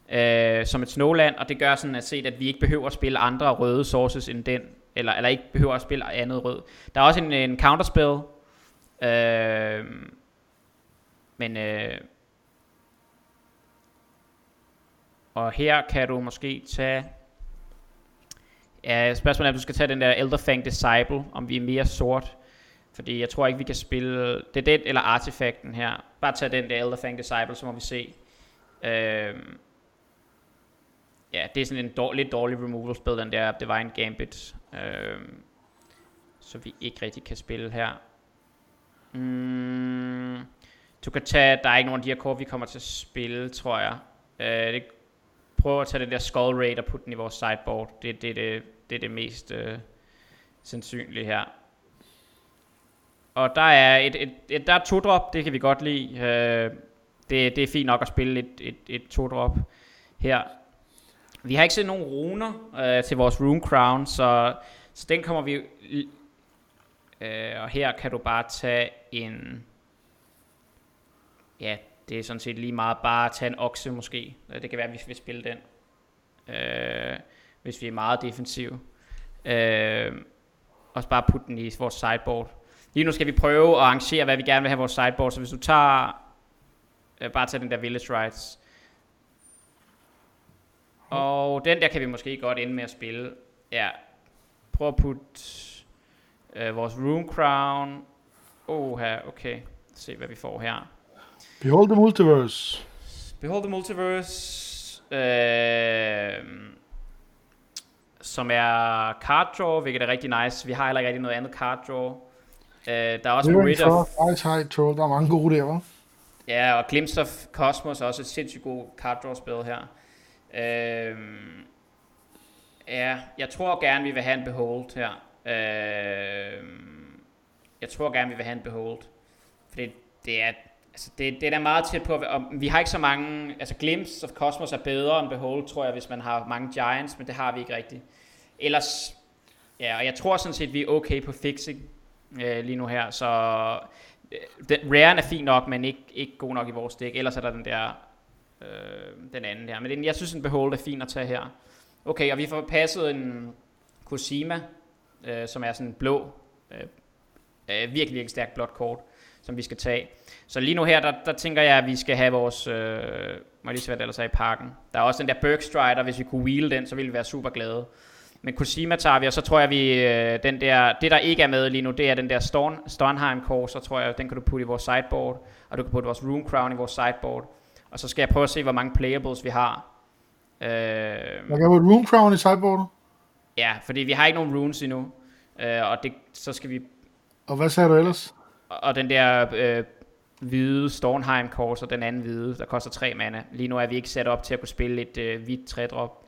uh, som et snowland, og det gør sådan at se, at vi ikke behøver at spille andre røde sources end den, eller, eller ikke behøver at spille andet rød. Der er også en, en counterspell, øh, men øh, og her kan du måske tage Ja, spørgsmålet er, om du skal tage den der Elderfang Disciple, om vi er mere sort. Fordi jeg tror ikke, vi kan spille... Det er den eller artefakten her. Bare tag den der Elderfang Disciple, så må vi se. Øhm, ja, det er sådan en dårlig, lidt dårlig removal spil, den der Divine Gambit. Øhm, så vi ikke rigtig kan spille her. Mm, du kan tage, der er ikke nogen af de her kort, vi kommer til at spille, tror jeg. Øh, det, prøv at tage den der Skull Raid og putte den i vores sideboard. Det, det, det, det er det mest øh, sandsynlige her. Og der er et, et, et der er to drop, det kan vi godt lide. Øh, det, det er fint nok at spille et, et, et to drop her. Vi har ikke set nogen runer øh, til vores Rune Crown, så, så den kommer vi... Øh, og her kan du bare tage en... Ja, det er sådan set lige meget bare at tage en okse måske. Øh, det kan være, at vi vil spille den. Øh, hvis vi er meget defensiv. Øh, og bare putte den i vores sideboard. Lige nu skal vi prøve at arrangere, hvad vi gerne vil have vores sideboard. Så hvis du tager... Øh, bare tage den der Village Rights. Og den der kan vi måske godt ende med at spille. Ja. Prøv at putte øh, vores Room Crown. Oh, her, okay. Se hvad vi får her. Behold the Multiverse. Behold the Multiverse. Øh, som er card draw, hvilket er rigtig nice. Vi har heller ikke rigtig noget andet card draw. Øh, der er også Rid of... Ice High Troll, der er mange gode der, hva'? Ja, og Glimpse of Cosmos er også et sindssygt god card draw spil her. Øh, ja, jeg tror gerne, vi vil have en Behold her. Øh, jeg tror gerne, vi vil have en Behold. Fordi det er, altså det, det er da meget tæt på, og vi har ikke så mange, altså Glimpse of Cosmos er bedre end Behold, tror jeg, hvis man har mange Giants, men det har vi ikke rigtigt. Ellers, ja, og jeg tror sådan set, vi er okay på fixing øh, lige nu her, så øh, den, Raren er fint nok, men ikke, ikke god nok i vores dæk, ellers er der den der, øh, den anden der. Men den, jeg synes, en Behold er fint at tage her. Okay, og vi får passet en Cosima, øh, som er sådan en blå, øh, øh, virkelig, virkelig stærkt blåt kort, som vi skal tage. Så lige nu her, der, der tænker jeg, at vi skal have vores, øh, må lige se, hvad det ellers er i parken. Der er også den der Bergstrider, hvis vi kunne wheel den, så ville vi være super glade. Men Kusima tager vi, og så tror jeg, vi øh, den der, det der ikke er med lige nu, det er den der Storn, Stornheim core, så tror jeg, den kan du putte i vores sideboard, og du kan putte vores Room Crown i vores sideboard. Og så skal jeg prøve at se, hvor mange playables vi har. Øh, jeg kan putte Room Crown i sideboardet? Ja, fordi vi har ikke nogen runes endnu. Øh, og det, så skal vi... Og hvad sagde du ellers? Og den der øh, hvide Stornheim kort, og den anden hvide, der koster 3 mana. Lige nu er vi ikke sat op til at kunne spille et øh, hvidt 3 drop.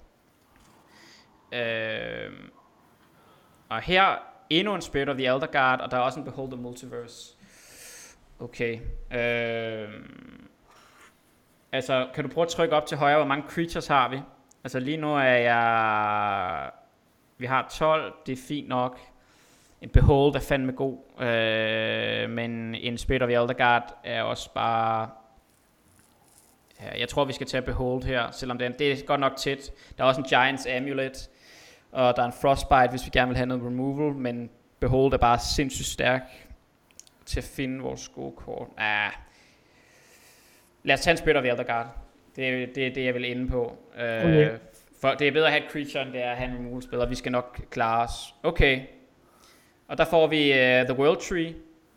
Øh, og her endnu en Spirit of the Elder Guard, og der er også en Behold the Multiverse. Okay. Øh, altså, kan du prøve at trykke op til højre, hvor mange creatures har vi? Altså lige nu er jeg... Vi har 12, det er fint nok. En Behold er fandme god. Øh, men en Spirit of the Elderguard er også bare... Ja, jeg tror, vi skal tage Behold her, selvom det er, det er godt nok tæt. Der er også en Giants Amulet, og der er en Frostbite, hvis vi gerne vil have noget removal, men Behold er bare sindssygt stærk til at finde vores gode kort. Ah. Lad os tage en Spirit of the Elder Guard. Det er det, er det jeg vil ende på. Øh, okay. For det er bedre at have et creature, end det er at have en removal spil, og vi skal nok klare os. Okay. Og der får vi uh, The World Tree.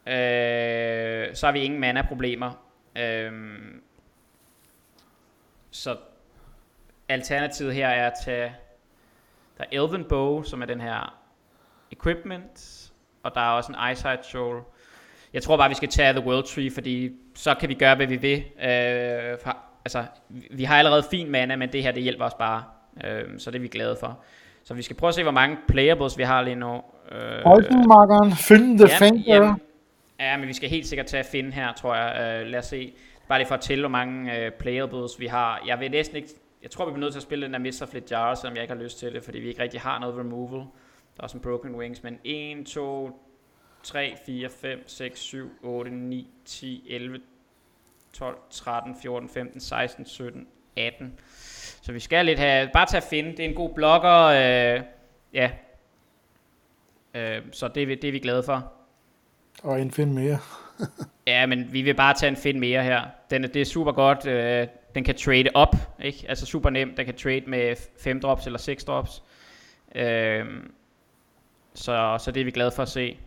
Uh, så har vi ingen mana-problemer. Uh, så alternativet her er at tage... Der er Elven Bow, som er den her equipment. Og der er også en Eyesight Soul. Jeg tror bare, vi skal tage The World Tree, fordi så kan vi gøre, hvad vi vil. Uh, for, altså, vi har allerede fin mana, men det her, det hjælper os bare. Uh, så det er vi glade for. Så vi skal prøve at se, hvor mange playables vi har lige nu. Øh, Højdenmarkeren, Finn the ja, ja, ja, men vi skal helt sikkert tage at finde her, tror jeg. Uh, lad os se. Bare lige for at tælle, hvor mange uh, playables vi har. Jeg vil næsten ikke... Jeg tror, vi bliver nødt til at spille den der Mr. Flit Jar, selvom jeg ikke har lyst til det, fordi vi ikke rigtig har noget removal. Der er også en Broken Wings, men 1, 2, 3, 4, 5, 6, 7, 8, 9, 10, 11, 12, 13, 14, 15, 16, 17, 18. Så vi skal lidt have, bare at finde, det er en god blogger, øh, ja, øh, så det, det er vi glade for. Og en find mere. <laughs> ja, men vi vil bare tage en find mere her. Den, det er super godt, øh, den kan trade op, ikke? Altså super nemt, den kan trade med 5 drops eller 6 drops. Øh, så, så det er vi glade for at se.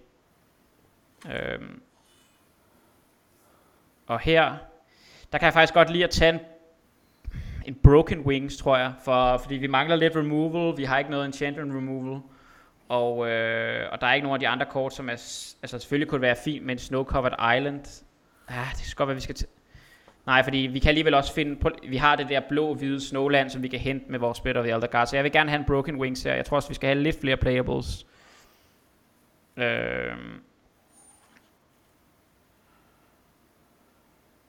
Øhm. og her, der kan jeg faktisk godt lide at tage en, en Broken Wings, tror jeg, for, fordi vi mangler lidt removal, vi har ikke noget enchantment removal, og, øh, og der er ikke nogen af de andre kort, som er, altså selvfølgelig kunne det være fint med en Snow Covered Island. Ja, det skal godt være, vi skal Nej, fordi vi kan alligevel også finde, på, vi har det der blå-hvide Snowland, som vi kan hente med vores Spit of the Elder Guard, så jeg vil gerne have en Broken Wings her. Jeg tror også, vi skal have lidt flere playables. Øh,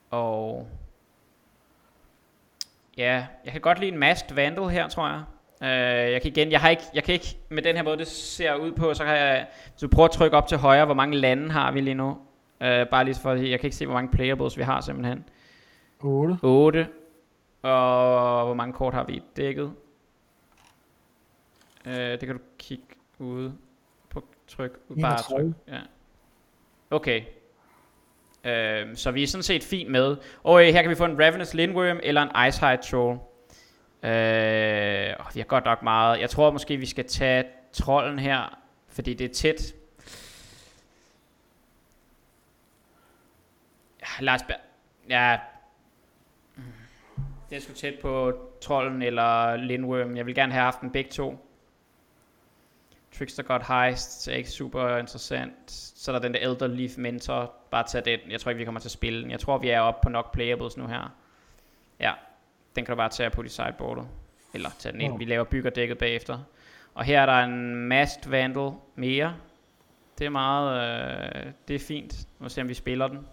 Og ja, jeg kan godt lide en Masked Vandal her, tror jeg. Uh, jeg kan igen, jeg har ikke, jeg kan ikke med den her måde det ser ud på, så kan jeg, hvis du prøver at trykke op til højre, hvor mange lande har vi lige nu? Uh, bare lige for, jeg kan ikke se, hvor mange playables vi har simpelthen. 8. 8. Og hvor mange kort har vi dækket? Uh, det kan du kigge ud på tryk. Bare tryk. Ja. Okay, Øh, så vi er sådan set fint med. Og øh, her kan vi få en Ravenous Lindworm eller en Icehide Troll. Øh, oh, vi har godt nok meget. Jeg tror måske vi skal tage trolden her, fordi det er tæt. Ja, Lars Berg. Ja. Det er sgu tæt på trolden eller Lindworm. Jeg vil gerne have haft dem begge to. Trickster God Heist er ikke super interessant. Så er der den der Elder Leaf Mentor. Bare tag den. Jeg tror ikke, vi kommer til at spille den. Jeg tror, vi er oppe på nok playables nu her. Ja, den kan du bare tage på i sideboardet. Eller tage den ind. Oh. Vi laver byggerdækket bagefter. Og her er der en Masked Vandal mere. Det er meget, øh, det er fint. Nu må se, om vi spiller den.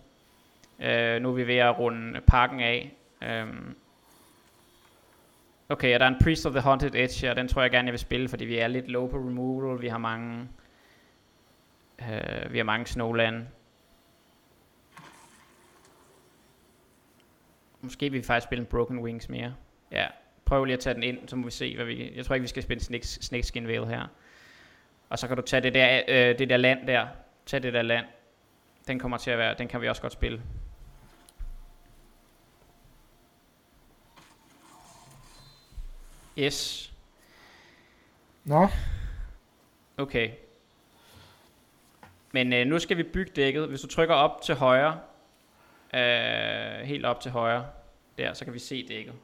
Øh, nu er vi ved at runde pakken af. Øh, Okay, og der er en Priest of the Haunted Edge her, den tror jeg gerne, jeg vil spille, fordi vi er lidt low på removal, vi har mange, øh, vi har mange Snowland. Måske vil vi faktisk spille en Broken Wings mere. Ja, prøv lige at tage den ind, så må vi se, hvad vi... Jeg tror ikke, vi skal spille Snake, Snakeskin Veil her. Og så kan du tage det der, øh, det der land der. Tag det der land. Den kommer til at være... Den kan vi også godt spille. Yes. Nå. Okay. Men øh, nu skal vi bygge dækket. Hvis du trykker op til højre, øh, helt op til højre, der, så kan vi se dækket.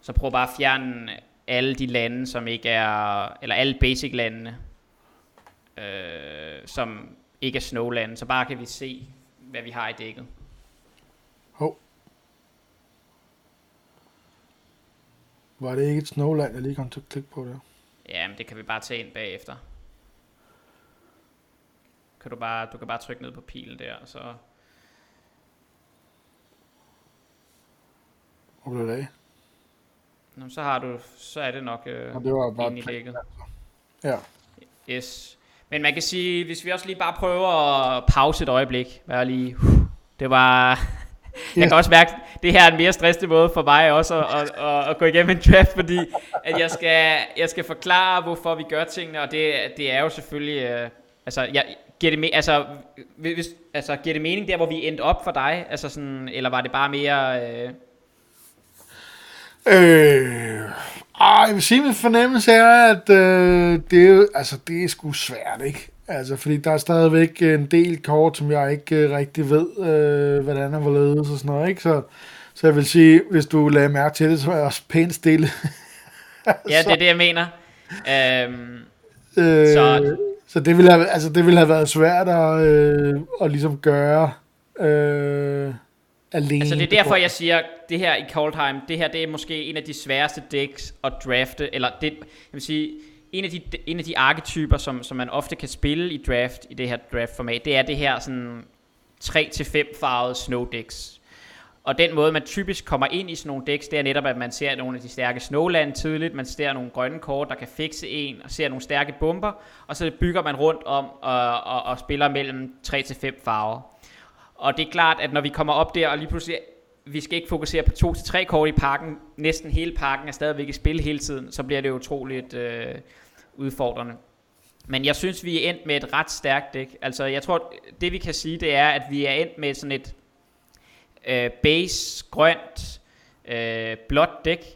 Så prøv bare at fjerne alle de lande, som ikke er, eller alle basic landene, øh, som ikke er snowland, så bare kan vi se, hvad vi har i dækket. Hov. Var det ikke et Snowland, jeg lige kom til at klikke på det? Ja, men det kan vi bare tage ind bagefter. Kan du, bare, du kan bare trykke ned på pilen der, og så... Hvor blev det af? Nå, så har du, så er det nok øh, og det var bare i lægget. Ja. Yes. Men man kan sige, hvis vi også lige bare prøver at pause et øjeblik, være lige, det var, <laughs> jeg kan også mærke, at det her er en mere stressende måde for mig også at, at, at, at gå igennem en draft, fordi at jeg, skal, jeg skal forklare, hvorfor vi gør tingene, og det, det er jo selvfølgelig... Uh, altså, jeg, giver, det me- altså, hvis, altså, giver det mening der, hvor vi endte op for dig? Altså sådan, eller var det bare mere... Uh... Øh, ej, jeg vil sige, min fornemmelse er, at øh, det, er, altså, det er sgu svært, ikke? Altså, fordi der er stadigvæk en del kort, som jeg ikke øh, rigtig ved, øh, hvordan er hvorledes og sådan noget, ikke? Så, så jeg vil sige, hvis du lagde mærke til det, så er jeg også pænt stille. <laughs> ja, det er det, jeg mener. Øhm, øh, så så det, ville have, altså, det ville have været svært at, øh, at ligesom gøre øh, alene. Altså det er derfor, jeg siger, det her i Coldheim, det her det er måske en af de sværeste decks at drafte, eller det, jeg vil sige, en af de, en af de arketyper, som, som man ofte kan spille i draft, i det her draft-format, det er det her sådan 3-5 farvede snow decks. Og den måde, man typisk kommer ind i sådan nogle decks, det er netop, at man ser nogle af de stærke snowland tidligt, man ser nogle grønne kort, der kan fikse en, og ser nogle stærke bomber, og så bygger man rundt om og, og, og spiller mellem 3-5 farver. Og det er klart, at når vi kommer op der, og lige pludselig vi skal ikke fokusere på to til tre kort i parken. Næsten hele parken er stadigvæk i spil hele tiden. Så bliver det utroligt øh, udfordrende. Men jeg synes, vi er endt med et ret stærkt dæk. Altså, jeg tror, det vi kan sige, det er, at vi er endt med sådan et øh, base, grønt, øh, blåt dæk,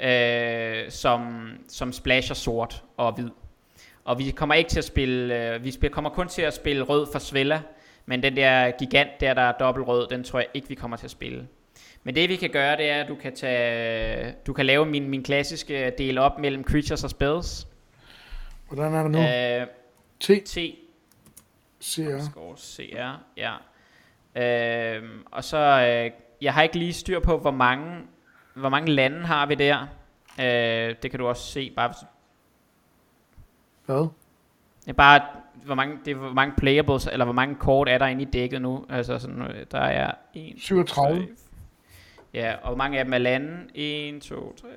øh, som, som splasher sort og hvid. Og vi kommer ikke til at spille, øh, vi spiller, kommer kun til at spille rød for Svella, men den der gigant der, der er dobbelt rød, den tror jeg ikke, vi kommer til at spille. Men det vi kan gøre, det er, at du kan, tage, du kan lave min, min klassiske del op mellem creatures og spells. Hvordan er det nu? Øh, T. T, CR. CR, ja. Øh, og så, øh, jeg har ikke lige styr på, hvor mange, hvor mange lande har vi der. Øh, det kan du også se, bare, hvis- Hvad? Det er bare, hvor mange, det er, hvor mange playables, eller hvor mange kort er der inde i dækket nu. Altså sådan, øh, der er 1, 37. Ja, og hvor mange af dem er lande? 1, 2, 3,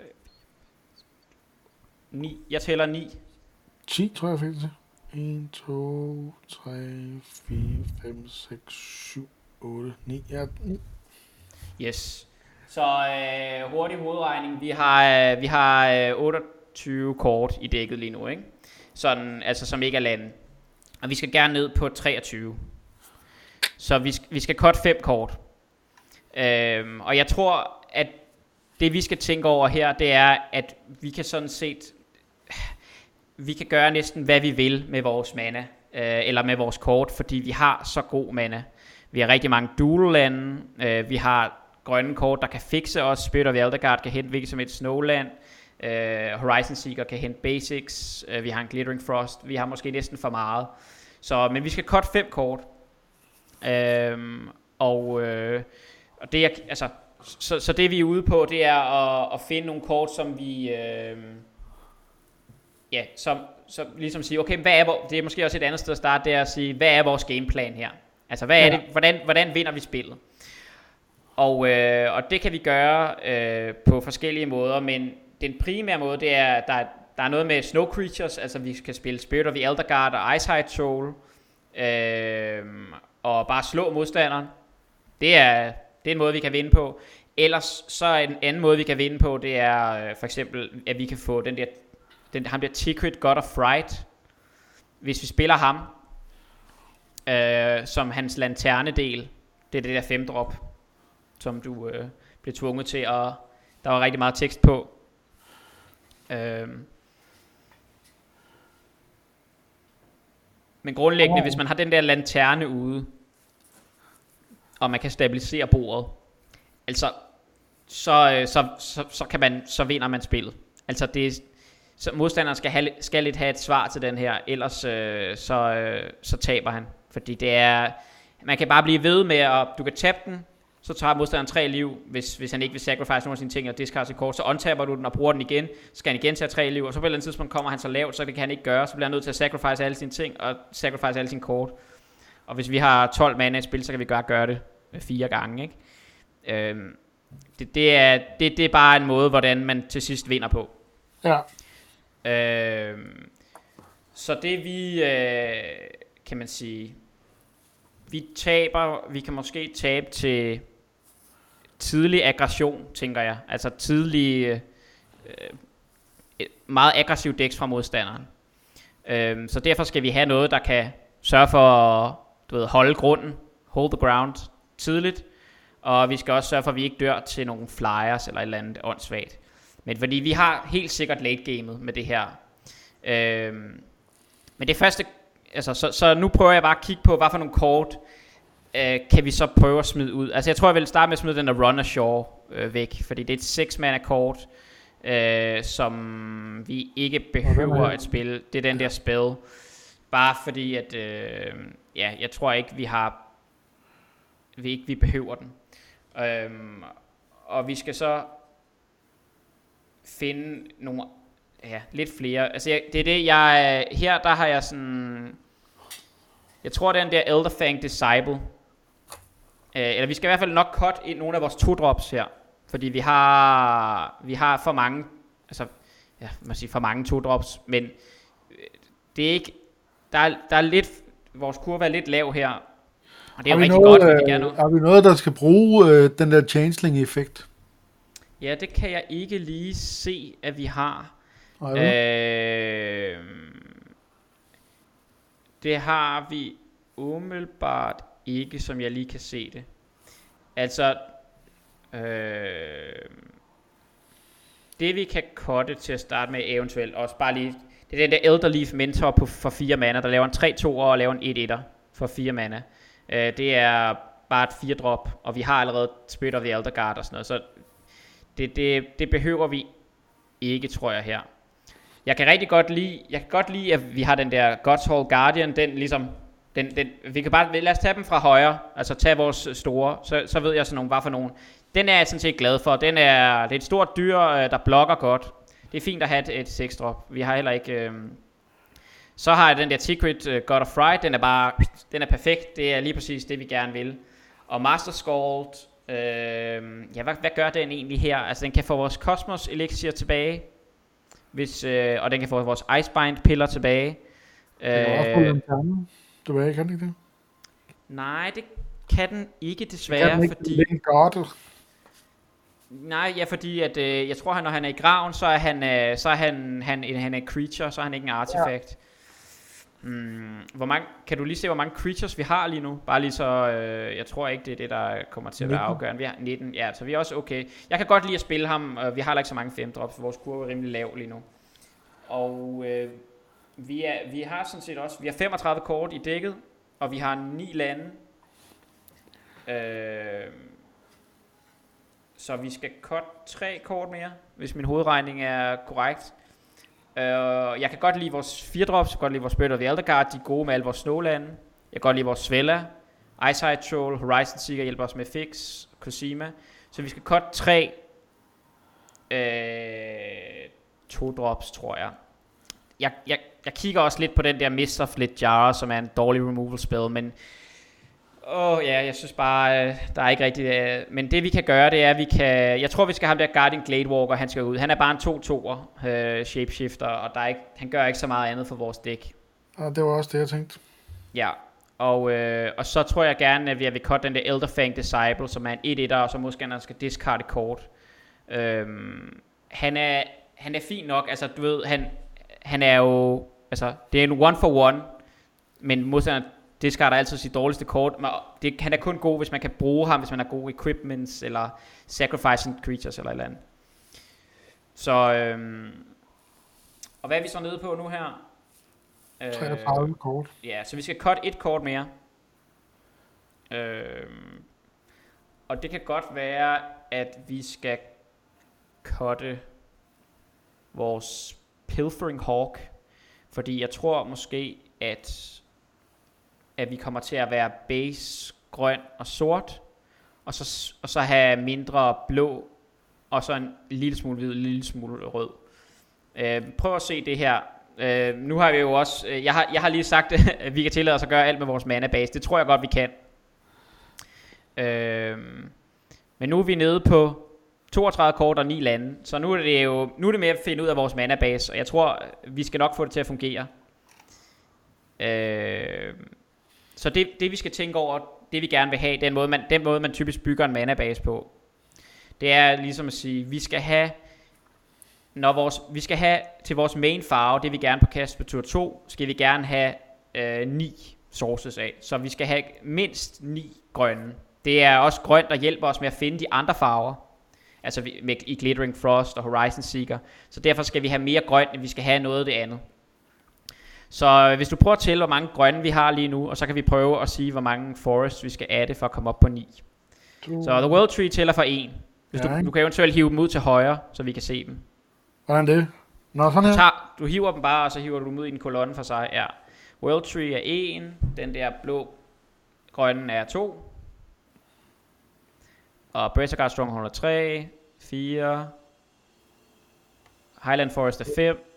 9. Jeg tæller 9. 10, tror jeg, jeg fik det til. 1, 2, 3, 4, 5, 6, 7, 8, 9. Ja, 9. Yes. Så øh, hurtig hovedregning. Vi har, øh, vi har øh, 28 kort i dækket lige nu, ikke? Sådan, altså som ikke er lande. Og vi skal gerne ned på 23. Så vi, vi skal cut fem kort. Øhm, og jeg tror, at det vi skal tænke over her, det er, at vi kan sådan set, vi kan gøre næsten hvad vi vil med vores mana, øh, eller med vores kort, fordi vi har så god mana. Vi har rigtig mange dual lande, øh, vi har grønne kort, der kan fikse os, Spirit of Eldergard kan hente hvilket som et Snowland, øh, Horizon Seeker kan hente basics, øh, vi har en Glittering Frost, vi har måske næsten for meget. Så, men vi skal cut fem kort. Øhm, og, øh, og det er, altså, så, så det vi er ude på, det er at, at finde nogle kort, som vi, øh, ja, som, som ligesom sige, okay, hvad er, vor- det er måske også et andet sted at starte, det er at sige, hvad er vores gameplan her? Altså, hvad er Ja. det, hvordan, hvordan vinder vi spillet? Og, øh, og det kan vi gøre øh, på forskellige måder, men den primære måde, det er, der, der er noget med snow creatures, altså vi kan spille Spirit of the Elder og Icehide Soul, øh, og bare slå modstanderen. Det er, det er en måde, vi kan vinde på. Ellers så er en anden måde, vi kan vinde på, det er øh, for eksempel, at vi kan få den der, den, ham der Secret God of Fright. Hvis vi spiller ham, øh, som hans lanternedel, det er det der fem drop, som du øh, bliver tvunget til, og der var rigtig meget tekst på. Øh, men grundlæggende, hvis man har den der lanterne ude, og man kan stabilisere bordet, altså, så, øh, så, så, så, kan man, så vinder man spillet. Altså, det så modstanderen skal, have, skal lidt have et svar til den her, ellers øh, så, øh, så taber han. Fordi det er, man kan bare blive ved med, at du kan tabe den, så tager modstanderen tre liv, hvis, hvis han ikke vil sacrifice nogle af sine ting og discard sit kort, så untapper du den og bruger den igen, så skal han igen tage tre liv, og så på et eller andet tidspunkt kommer han så lavt, så det kan han ikke gøre, så bliver han nødt til at sacrifice alle sine ting og sacrifice alle sine kort. Og hvis vi har 12 mana i spil, så kan vi godt gøre det øh, fire gange, ikke? Øhm, det, det, er, det, det er bare en måde, hvordan man til sidst vinder på. Ja. Øhm, så det vi, øh, kan man sige, vi taber, vi kan måske tabe til tidlig aggression, tænker jeg. Altså tidlig, øh, øh meget aggressiv dæks fra modstanderen. Øhm, så derfor skal vi have noget, der kan sørge for at du ved, holde grunden, hold the ground tidligt. Og vi skal også sørge for, at vi ikke dør til nogle flyers eller et eller andet åndssvagt. Men fordi vi har helt sikkert late gamet med det her. Øhm, men det første, altså, så, så nu prøver jeg bare at kigge på, hvad for nogle kort øh, kan vi så prøve at smide ud. Altså jeg tror, jeg vil starte med at smide den der Run Ashore øh, væk, fordi det er et 6 mana kort, øh, som vi ikke behøver at spille. Det er den der spil. Bare fordi, at øh, ja, jeg tror ikke, vi har vi ikke vi behøver den. Øhm, og vi skal så finde nogle ja, lidt flere. Altså jeg, det er det jeg her der har jeg sådan jeg tror den der Elderfang Disciple øh, eller vi skal i hvert fald nok cut ind nogle af vores to drops her, fordi vi har vi har for mange altså ja, man siger for mange to drops, men øh, det er ikke der er, der er lidt vores kurve er lidt lav her. Og det er har jo vi rigtig noget, godt, vi vil øh, gerne har vi noget, der skal bruge øh, den der changeling-effekt? Ja, det kan jeg ikke lige se, at vi har. Øh, Øh, det har vi umiddelbart ikke, som jeg lige kan se det. Altså, øh, det vi kan kotte til at starte med eventuelt, også bare lige, det er den der Elder Leaf Mentor på, for fire mana, der laver en 3-2 og laver en 1-1'er for fire mana. Øh, det er bare et 4 drop, og vi har allerede Spirit of the Elder Guard og sådan noget, så det, det, det behøver vi ikke, tror jeg her. Jeg kan rigtig godt lide, jeg kan godt lide, at vi har den der God's Hall Guardian, den ligesom, den, den, vi kan bare, lad os tage dem fra højre, altså tage vores store, så, så ved jeg sådan nogle, hvad for nogen. Den er jeg sådan set glad for, den er, det er et stort dyr, øh, der blokker godt. Det er fint at have et, et 6 drop. Vi har heller ikke, øh, så har jeg den der Secret uh, God of Fright, den er bare, den er perfekt, det er lige præcis det vi gerne vil. Og Master Scald, øh, ja hvad, hvad gør den egentlig her? Altså den kan få vores Cosmos Elixir tilbage, hvis, øh, og den kan få vores Icebind piller tilbage. Det lanterne tilbage, kan den ikke det? Nej, det kan den ikke desværre, kan den ikke, fordi... Det en god. Nej, ja, fordi at, øh, jeg tror, at når han er i graven, så er han, øh, så er han, han, en, han er en creature, så er han ikke en artifact. Ja. Mm, hvor mange, kan du lige se, hvor mange creatures vi har lige nu? Bare lige så, øh, jeg tror ikke, det er det, der kommer til at være afgørende. Vi har 19, ja, så vi er også okay. Jeg kan godt lide at spille ham, og vi har ikke så mange 5 drops, vores kurve er rimelig lav lige nu. Og øh, vi, er, vi har sådan set også, vi har 35 kort i dækket, og vi har ni lande. Øh, så vi skal cut tre kort mere, hvis min hovedregning er korrekt. Øh, jeg kan godt lide vores 4 drops, jeg kan godt lide vores Spirit of the Elder Guard, de er gode med alle vores snowlande. Jeg kan godt lide vores Svella, Eyesight Troll, Horizon Seeker hjælper os med Fix, Cosima. Så vi skal cut tre øh, to drops, tror jeg. Jeg, jeg. jeg kigger også lidt på den der Mist of Jar, som er en dårlig removal spell, men Åh oh, ja, jeg synes bare, øh, der er ikke rigtig... Øh, men det vi kan gøre, det er, at vi kan... Jeg tror, vi skal have ham der Guardian Gladewalker, han skal ud. Han er bare en 2-2'er øh, shapeshifter, og der er ikke, han gør ikke så meget andet for vores dæk. Ja, det var også det, jeg tænkte. Ja, og, øh, og så tror jeg gerne, at vi vil cut den der Elderfang Disciple, som er en 1 1 og så måske han skal discard et kort. Øhm, han, er, han er fin nok, altså du ved, han, han er jo... Altså, det er en one for one, men modstanderen discarder altid sit dårligste kort. Men det, han er kun god, hvis man kan bruge ham, hvis man har gode equipments, eller sacrificing creatures, eller et eller andet. Så, øhm, og hvad er vi så nede på nu her? 33 øh, kort. Ja, så vi skal cut et kort mere. Øhm, og det kan godt være, at vi skal cutte vores Pilfering Hawk. Fordi jeg tror måske, at at vi kommer til at være base, grøn og sort, og så, og så have mindre blå, og så en lille smule hvid, en lille smule rød. Øh, prøv at se det her. Øh, nu har vi jo også, øh, jeg, har, jeg har lige sagt, <laughs> at vi kan tillade os at gøre alt med vores mana base. Det tror jeg godt, vi kan. Øh, men nu er vi nede på 32 kort og 9 lande, så nu er det jo nu er det med at finde ud af vores mana base, og jeg tror, vi skal nok få det til at fungere. Øh, så det, det vi skal tænke over, det vi gerne vil have, den måde man, den måde man typisk bygger en mana base på, det er ligesom at sige, vi skal have, når vores, vi skal have til vores main farve, det vi gerne på kast på tur 2, skal vi gerne have øh, 9 sources af. Så vi skal have mindst 9 grønne. Det er også grønt, der hjælper os med at finde de andre farver. Altså med, i Glittering Frost og Horizon Seeker. Så derfor skal vi have mere grønt, end vi skal have noget af det andet. Så øh, hvis du prøver at tælle, hvor mange grønne vi har lige nu, og så kan vi prøve at sige, hvor mange forests vi skal adde for at komme op på 9. Du... Så The World Tree tæller for 1. Hvis ja, du, du kan eventuelt hive dem ud til højre, så vi kan se dem. Hvordan det? Nå, sådan her? Du, tager, du hiver dem bare, og så hiver du dem ud i en kolonne for sig. Ja. World Tree er 1, den der blå grønne er 2. Og Bracerguard Stronghold er 3, 4. Highland Forest er 5.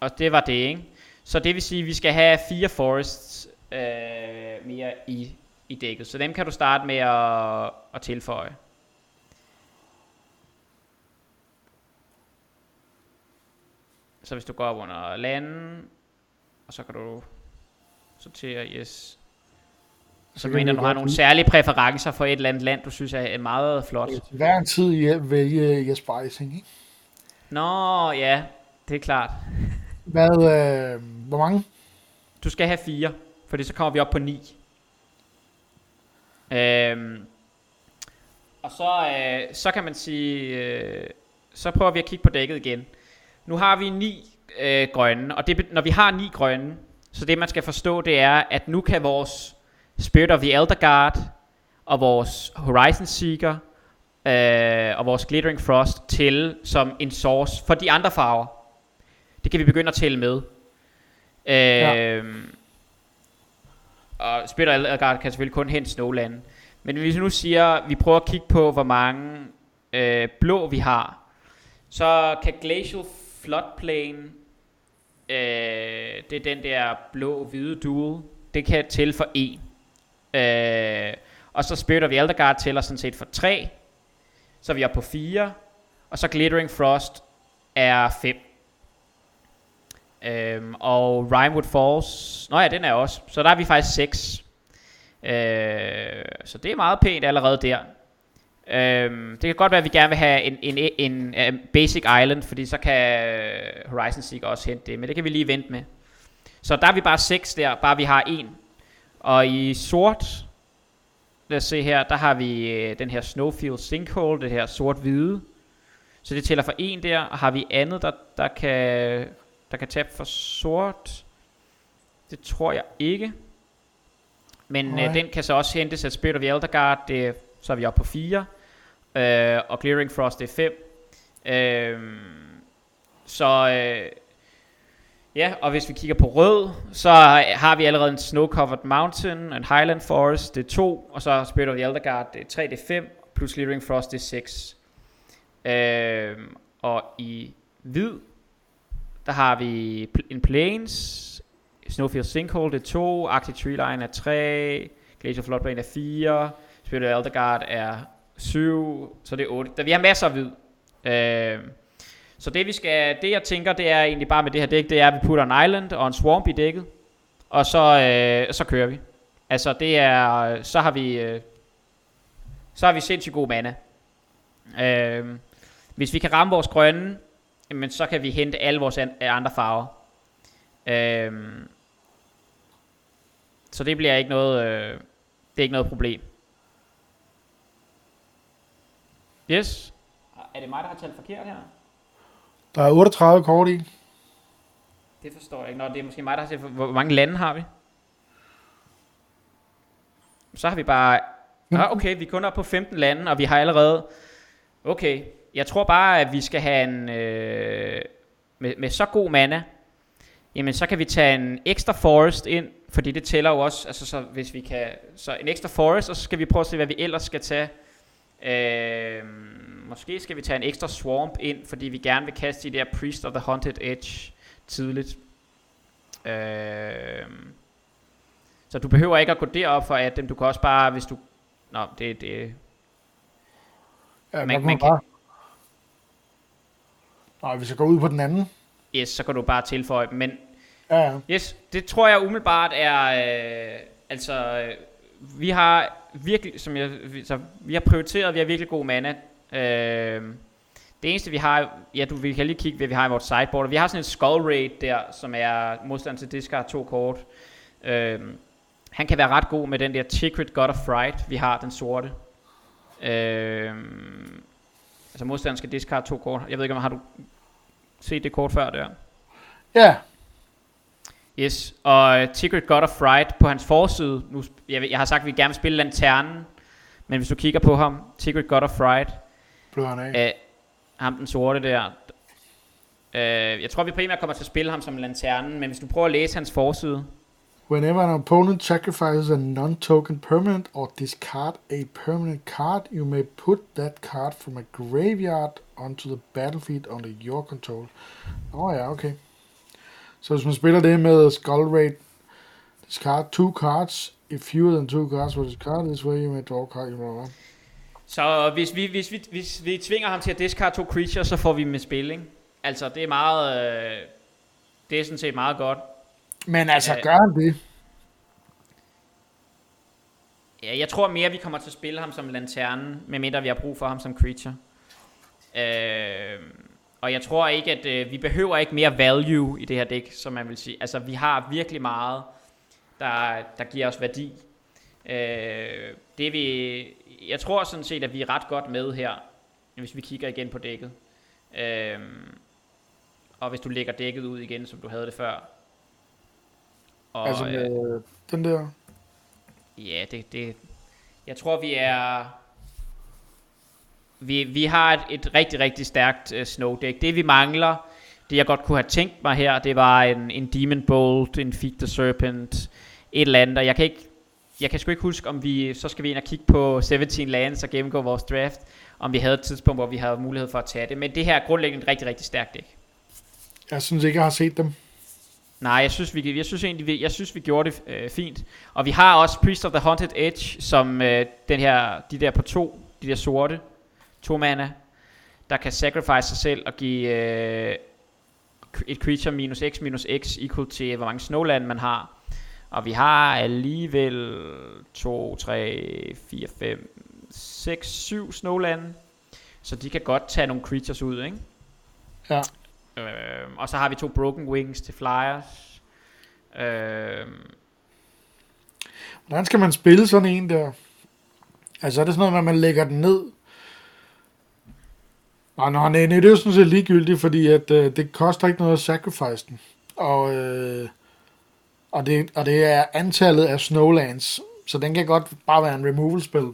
Og det var det, ikke? Så det vil sige, at vi skal have fire forests øh, mere i, i dækket. Så dem kan du starte med at, at tilføje. Så hvis du går op under landen, og så kan du sortere, yes. Så du mener, du har nogle særlige præferencer for et eller andet land, du synes er meget flot. Hver en tid vælge Jesper Eising, ikke? Nå, ja, det er klart. Hvad, øh, hvor mange? Du skal have fire, fordi så kommer vi op på ni. Øhm, Og så, øh, så kan man sige, øh, så prøver vi at kigge på dækket igen. Nu har vi ni øh, grønne, og det, når vi har ni grønne, så det man skal forstå, det er, at nu kan vores Spirit of the Elder Guard, og vores Horizon Seeker, øh, og vores Glittering Frost til som en source for de andre farver. Det kan vi begynde at tælle med. Øh, ja. Og Spirit of the Elder Guard kan selvfølgelig kun hente Snowland. Men hvis vi nu siger, vi prøver at kigge på, hvor mange øh, blå vi har, så kan Glacial Floodplain, øh, det er den der blå-hvide duel, det kan tælle for 1. Øh, og så Spirit of the Elder tæller sådan set for 3. Så vi er på 4. Og så Glittering Frost er 5. Øhm, og Rhymewood Falls, nå ja, den er også. Så der er vi faktisk 6. Øh, så det er meget pænt allerede der. Øhm, det kan godt være, at vi gerne vil have en, en, en, en basic island, fordi så kan øh, Horizon Seek også hente det, men det kan vi lige vente med. Så der er vi bare 6 der, bare vi har en. Og i sort, lad os se her, der har vi øh, den her Snowfield Sinkhole, det her sort-hvide. Så det tæller for en der, og har vi andet, der, der kan, der kan tabe for sort? Det tror jeg ikke. Men øh, den kan så også hentes af Spirit of the Elder Guard, det, så er vi oppe på 4. Øh, og Clearing Frost, det er 5. Øh, så øh, ja, og hvis vi kigger på rød, så har vi allerede en Snow-Covered Mountain, en Highland Forest, det er 2, og så Spirit of the Elderguard, det er 3, det er 5, plus Clearing Frost, det er 6. Øh, og i hvid, der har vi en Plains, Snowfield Sinkhole, det er 2, Arctic Tree Line er 3, Glacier Floodplain er 4, Spirit of Elderguard er 7, så det er 8. Der, vi har masser af hvid. Øh, så det vi skal, det jeg tænker, det er egentlig bare med det her dæk, det er, at vi putter en island og en swamp i dækket, og så, øh, så kører vi. Altså det er, så har vi, øh, så har vi sindssygt god mana. Øh, hvis vi kan ramme vores grønne, men så kan vi hente alle vores øh, andre farver. Øh, så det bliver ikke noget, øh, det er ikke noget problem. Yes. Er det mig, der har talt forkert her? Der er 38 kort i. Det forstår jeg ikke. Nå, det er måske mig, der har for... Hvor mange lande har vi? Så har vi bare... Ah, okay, vi er kun op på 15 lande, og vi har allerede... Okay, jeg tror bare, at vi skal have en... Øh, med, med så god mana, jamen så kan vi tage en ekstra forest ind, fordi det tæller jo også, altså så hvis vi kan, så en ekstra forest, og så skal vi prøve at se, hvad vi ellers skal tage. Øh, måske skal vi tage en ekstra swamp ind, fordi vi gerne vil kaste de der Priest of the Haunted Edge tidligt. Øh, så du behøver ikke at gå derop for at dem, du kan også bare, hvis du, nå, det, det, ja, man, man kan, bare. Nej, hvis jeg går ud på den anden. Yes, så kan du bare tilføje dem, men Ja, ja. Yes, det tror jeg umiddelbart er, øh, altså, øh, vi har virkelig, som jeg, så vi har prioriteret, vi har virkelig god mana. Øh, det eneste vi har, ja du, vi kan lige kigge, hvad vi har i vores sideboard. Vi har sådan en Skull Raid der, som er modstand til discard to kort. Øh, han kan være ret god med den der Secret God of Fright, vi har, den sorte. Øh, altså modstanderen skal discard to kort. Jeg ved ikke, om har du set det kort før der? Ja, Yes, og Secret God of Fright på hans forside, nu, jeg, jeg har sagt, at vi gerne vil spille Lanternen, men hvis du kigger på ham, Secret God of Fright, Blå han af. Øh, ham den sorte der, øh, jeg tror vi primært kommer til at spille ham som Lanternen, men hvis du prøver at læse hans forside, Whenever an opponent sacrifices a non-token permanent or discard a permanent card, you may put that card from a graveyard onto the battlefield under your control. Åh oh, ja, okay. Så hvis man spiller det med Skull Raid, discard two cards, if fewer than two cards for discard, this way you may draw card. You så hvis vi, hvis, vi, hvis vi tvinger ham til at discard to creatures, så får vi med spil, ikke? Altså, det er meget... Øh, det er sådan set meget godt. Men altså, øh, gør han det? Ja, jeg tror mere, vi kommer til at spille ham som lanternen, medmindre vi har brug for ham som creature. Øh, og jeg tror ikke, at øh, vi behøver ikke mere value i det her dæk, som man vil sige. Altså, vi har virkelig meget, der, der giver os værdi. Øh, det vi, jeg tror sådan set, at vi er ret godt med her, hvis vi kigger igen på dækket. Øh, og hvis du lægger dækket ud igen, som du havde det før. Og, altså med øh, den der? Ja, det, det, jeg tror vi er, vi, vi har et, et rigtig, rigtig stærkt uh, snow deck. Det vi mangler, det jeg godt kunne have tænkt mig her, det var en, en Demon Bolt, en Feed the Serpent, et eller andet, og jeg kan ikke, jeg kan sgu ikke huske, om vi, så skal vi ind og kigge på 17 lands og gennemgå vores draft, om vi havde et tidspunkt, hvor vi havde mulighed for at tage det, men det her er grundlæggende rigtig, rigtig stærkt deck. Jeg synes ikke, jeg har set dem. Nej, jeg synes, vi, jeg synes egentlig, vi, jeg synes, vi gjorde det øh, fint. Og vi har også Priest of the Haunted Edge, som øh, den her, de der på to, de der sorte, to mana, der kan sacrifice sig selv og give øh, et creature minus x minus x equal til, hvor mange snowland man har. Og vi har alligevel 2, 3, 4, 5, 6, 7 snowland. Så de kan godt tage nogle creatures ud, ikke? Ja. Øh, og så har vi to Broken Wings til Flyers. Øh, Hvordan skal man spille sådan en der? Altså er det sådan noget, at man lægger den ned? Nej, nej, nej, det er jo sådan set ligegyldigt, fordi at, øh, det koster ikke noget at sacrifice den. Og, øh, og, det, og det er antallet af Snowlands, så den kan godt bare være en removal-spil.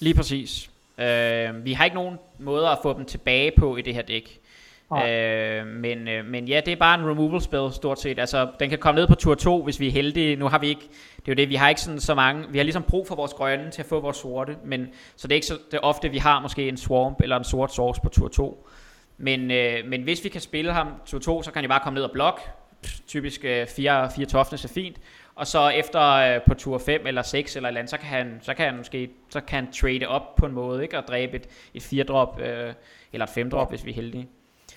Lige præcis. Øh, vi har ikke nogen måder at få dem tilbage på i det her dæk. Øh, men, øh, men ja, det er bare en removal spell stort set. Altså, den kan komme ned på tur 2, hvis vi er heldige. Nu har vi ikke, det er jo det, vi har ikke sådan så mange, vi har ligesom brug for vores grønne til at få vores sorte, men så det er ikke så det er ofte, vi har måske en swamp eller en sort source på tur 2. Men, øh, men hvis vi kan spille ham tur 2, så kan jo bare komme ned og blok. Typisk øh, 4, 4 toughness er fint. Og så efter øh, på tur 5 eller 6 eller andet, så kan han, så kan han måske så kan han trade op på en måde, ikke? Og dræbe et, et 4 drop øh, eller et 5 drop, hvis vi er heldige.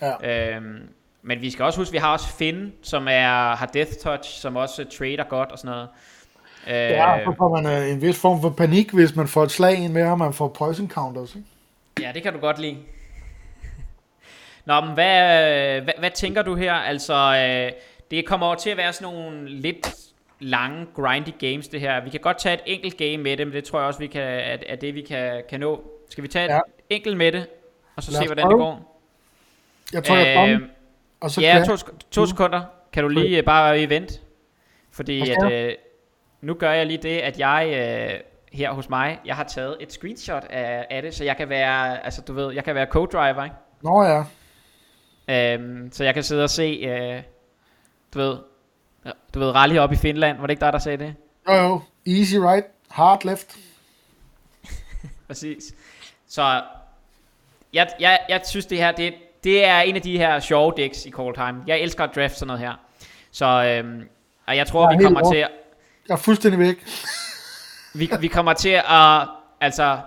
Ja. Øhm, men vi skal også huske, at vi har også Finn, som er, har Death Touch, som også trader godt og sådan noget. Øh, ja, så får man øh, en vis form for panik, hvis man får et slag ind med, og man får poison counters. Ikke? Ja, det kan du godt lide. <laughs> Nå, men hvad, hvad, hvad tænker du her? Altså, øh, det kommer over til at være sådan nogle lidt lange, grindy games, det her. Vi kan godt tage et enkelt game med det, men det tror jeg også, vi kan, at, at det vi kan, kan nå. Skal vi tage et ja. enkelt med det, og så se, hvordan prøve. det går? Jeg tror, jeg er og så ja, to, to sekunder. Kan du lige uh, bare vente? Fordi at, uh, nu gør jeg lige det, at jeg uh, her hos mig, jeg har taget et screenshot af, af det, så jeg kan være, altså du ved, jeg kan være co-driver, ikke? Nå ja. Um, så jeg kan sidde og se, uh, du ved, du ved, rally op i Finland, var det ikke dig, der sagde det? Jo jo, easy right, hard left. <laughs> Præcis. Så jeg, jeg, jeg synes det her, det, det er en af de her sjove decks i Cold Time. Jeg elsker at draft sådan noget her. Så øhm, og jeg tror, jeg vi kommer over. til at... Jeg er fuldstændig væk. <laughs> vi, vi kommer til at... Altså,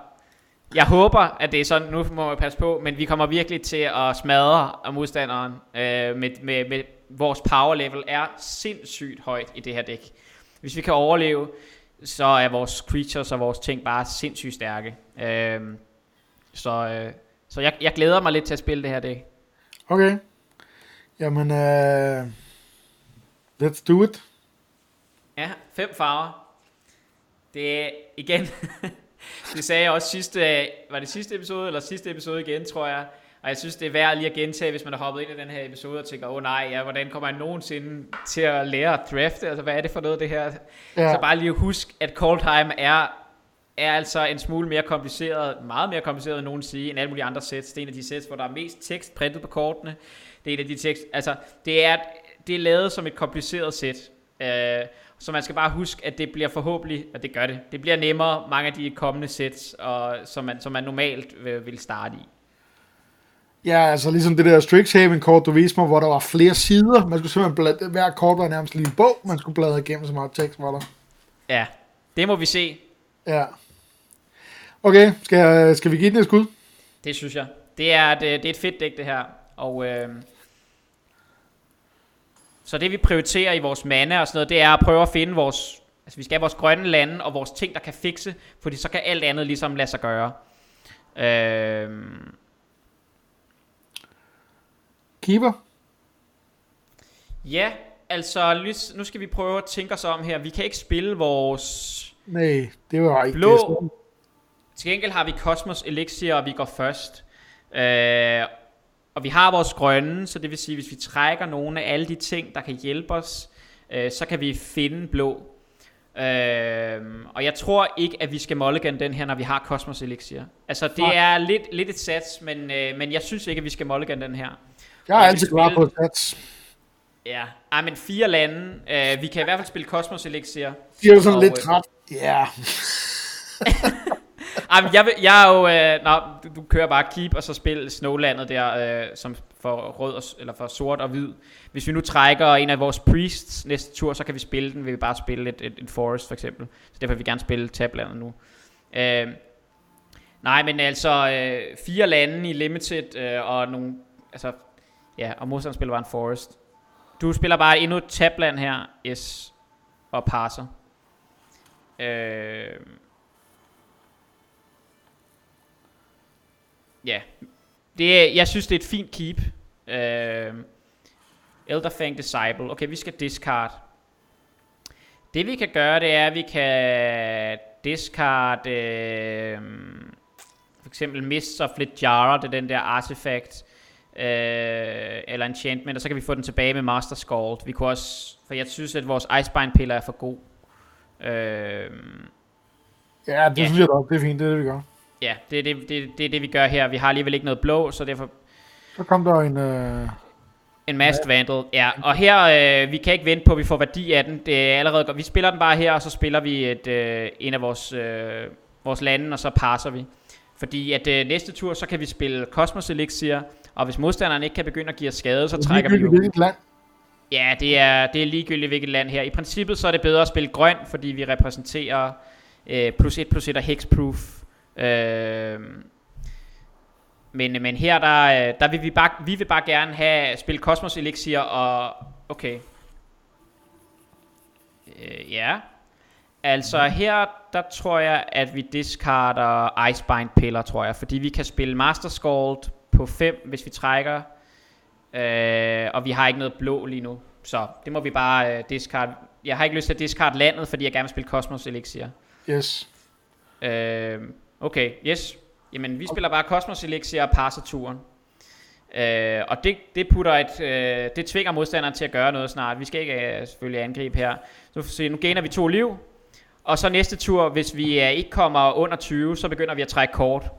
jeg håber, at det er sådan, nu må jeg passe på, men vi kommer virkelig til at smadre modstanderen øh, med, med, med vores power level er sindssygt højt i det her dæk. Hvis vi kan overleve, så er vores creatures og vores ting bare sindssygt stærke. Øh, så, øh, så jeg, jeg glæder mig lidt til at spille det her dæk. Okay. Jamen, uh, let's do it. Ja, fem farver. Det er igen, <laughs> det sagde jeg også sidste, var det sidste episode, eller sidste episode igen, tror jeg. Og jeg synes, det er værd lige at gentage, hvis man har hoppet ind i den her episode og tænker, åh oh, nej, ja, hvordan kommer jeg nogensinde til at lære at drafte? Altså, hvad er det for noget, det her? Ja. Så bare lige husk, at Cold Time er er altså en smule mere kompliceret, meget mere kompliceret end nogen sige, end alle mulige andre sets. Det er en af de sets, hvor der er mest tekst printet på kortene. Det er en af de tekst, altså det er, det er lavet som et kompliceret sæt. Uh, så man skal bare huske, at det bliver forhåbentlig, og det gør det, det bliver nemmere mange af de kommende sets, og, som, man, som man normalt vil, vil starte i. Ja, altså ligesom det der Strixhaven kort, du viste mig, hvor der var flere sider. Man skulle simpelthen bladre, hver kort var nærmest lige en bog, man skulle bladre igennem så meget tekst var der. Ja, det må vi se. Ja. Okay, skal, skal vi give den et skud? Det synes jeg. Det er, det, det er et fedt dæk, det her. Og, øh, så det vi prioriterer i vores mana og sådan noget, det er at prøve at finde vores... Altså vi skal have vores grønne lande og vores ting, der kan fikse, fordi så kan alt andet ligesom lade sig gøre. Øh, Keeper? Ja, altså nu skal vi prøve at tænke os om her. Vi kan ikke spille vores Nej, det var ikke Blå. det. Til gengæld har vi Cosmos Elixir, og vi går først. Øh, og vi har vores grønne, så det vil sige, hvis vi trækker nogle af alle de ting, der kan hjælpe os, øh, så kan vi finde blå. Øh, og jeg tror ikke, at vi skal mulligan den her, når vi har Cosmos Elixir. Altså, det er lidt, lidt et sats, men, øh, men jeg synes ikke, at vi skal mulligan den her. Jeg er Jeg altid vil klar på sats. Ja, Ej, men fire lande. Øh, vi kan i hvert fald spille Cosmos Elixir. De er jo sådan Og, lidt øh, træt. Ja. <laughs> Ej, men jeg, vil, jeg er jo... Øh, nå, du, du kører bare Keep, og så spil Snowlandet der, øh, som for rød, og, eller for sort og hvid. Hvis vi nu trækker en af vores priests næste tur, så kan vi spille den. Vil vi bare spille et, et, et forest, for eksempel. Så derfor vil vi gerne spille Tablandet nu. Øh, nej, men altså... Øh, fire lande i Limited, øh, og nogle... Altså, ja, og modstanderen spiller bare en forest. Du spiller bare endnu et Tabland her, yes, og passer. Øh, Ja, det er, jeg synes, det er et fint keep. Øh, Elderfang Disciple. Okay, vi skal discard. Det vi kan gøre, det er, at vi kan discard øh, for eksempel Mists of Lijara, det er den der artifact, øh, eller enchantment, og så kan vi få den tilbage med Master Scald. Vi kunne også, for jeg synes, at vores Icebind piller er for god. Øh, Ja, det Ja. synes jeg godt. Det er fint, det er det, vi gør. ja, det er det, det, det er det, vi gør her. Vi har alligevel ikke noget blå, så derfor Så kom der en... Øh... En Masked Vandal, ja. Og her, øh, vi kan ikke vente på, at vi får værdi af den. Det er allerede godt. Vi spiller den bare her, og så spiller vi et, øh, en af vores, øh, vores lande, og så passer vi. Fordi at øh, næste tur, så kan vi spille Cosmos Elixir, og hvis modstanderen ikke kan begynde at give os skade, så trækker vi jo. Hvilket land. Ja, det er, det er ligegyldigt hvilket land her. I princippet så er det bedre at spille grøn, fordi vi repræsenterer øh, plus 1 plus 1 og hexproof. Øh, men, men her der, øh, der vil vi bare, vi vil bare gerne have spille Cosmos Elixir og okay. Øh, ja. Altså her, der tror jeg, at vi discarder Icebind piller, tror jeg. Fordi vi kan spille Master Scald på 5, hvis vi trækker. Øh, og vi har ikke noget blå lige nu. Så det må vi bare øh, discard. Jeg har ikke lyst til at discard landet, fordi jeg gerne vil spille Cosmos Elixir. Yes. Øh, okay, yes. Jamen, vi spiller bare Cosmos Elixir og passer turen. Øh, og det, det putter et, øh, det tvinger modstanderen til at gøre noget snart. Vi skal ikke øh, selvfølgelig angribe her. Så se, nu gainer vi to liv. Og så næste tur, hvis vi øh, ikke kommer under 20, så begynder vi at trække kort.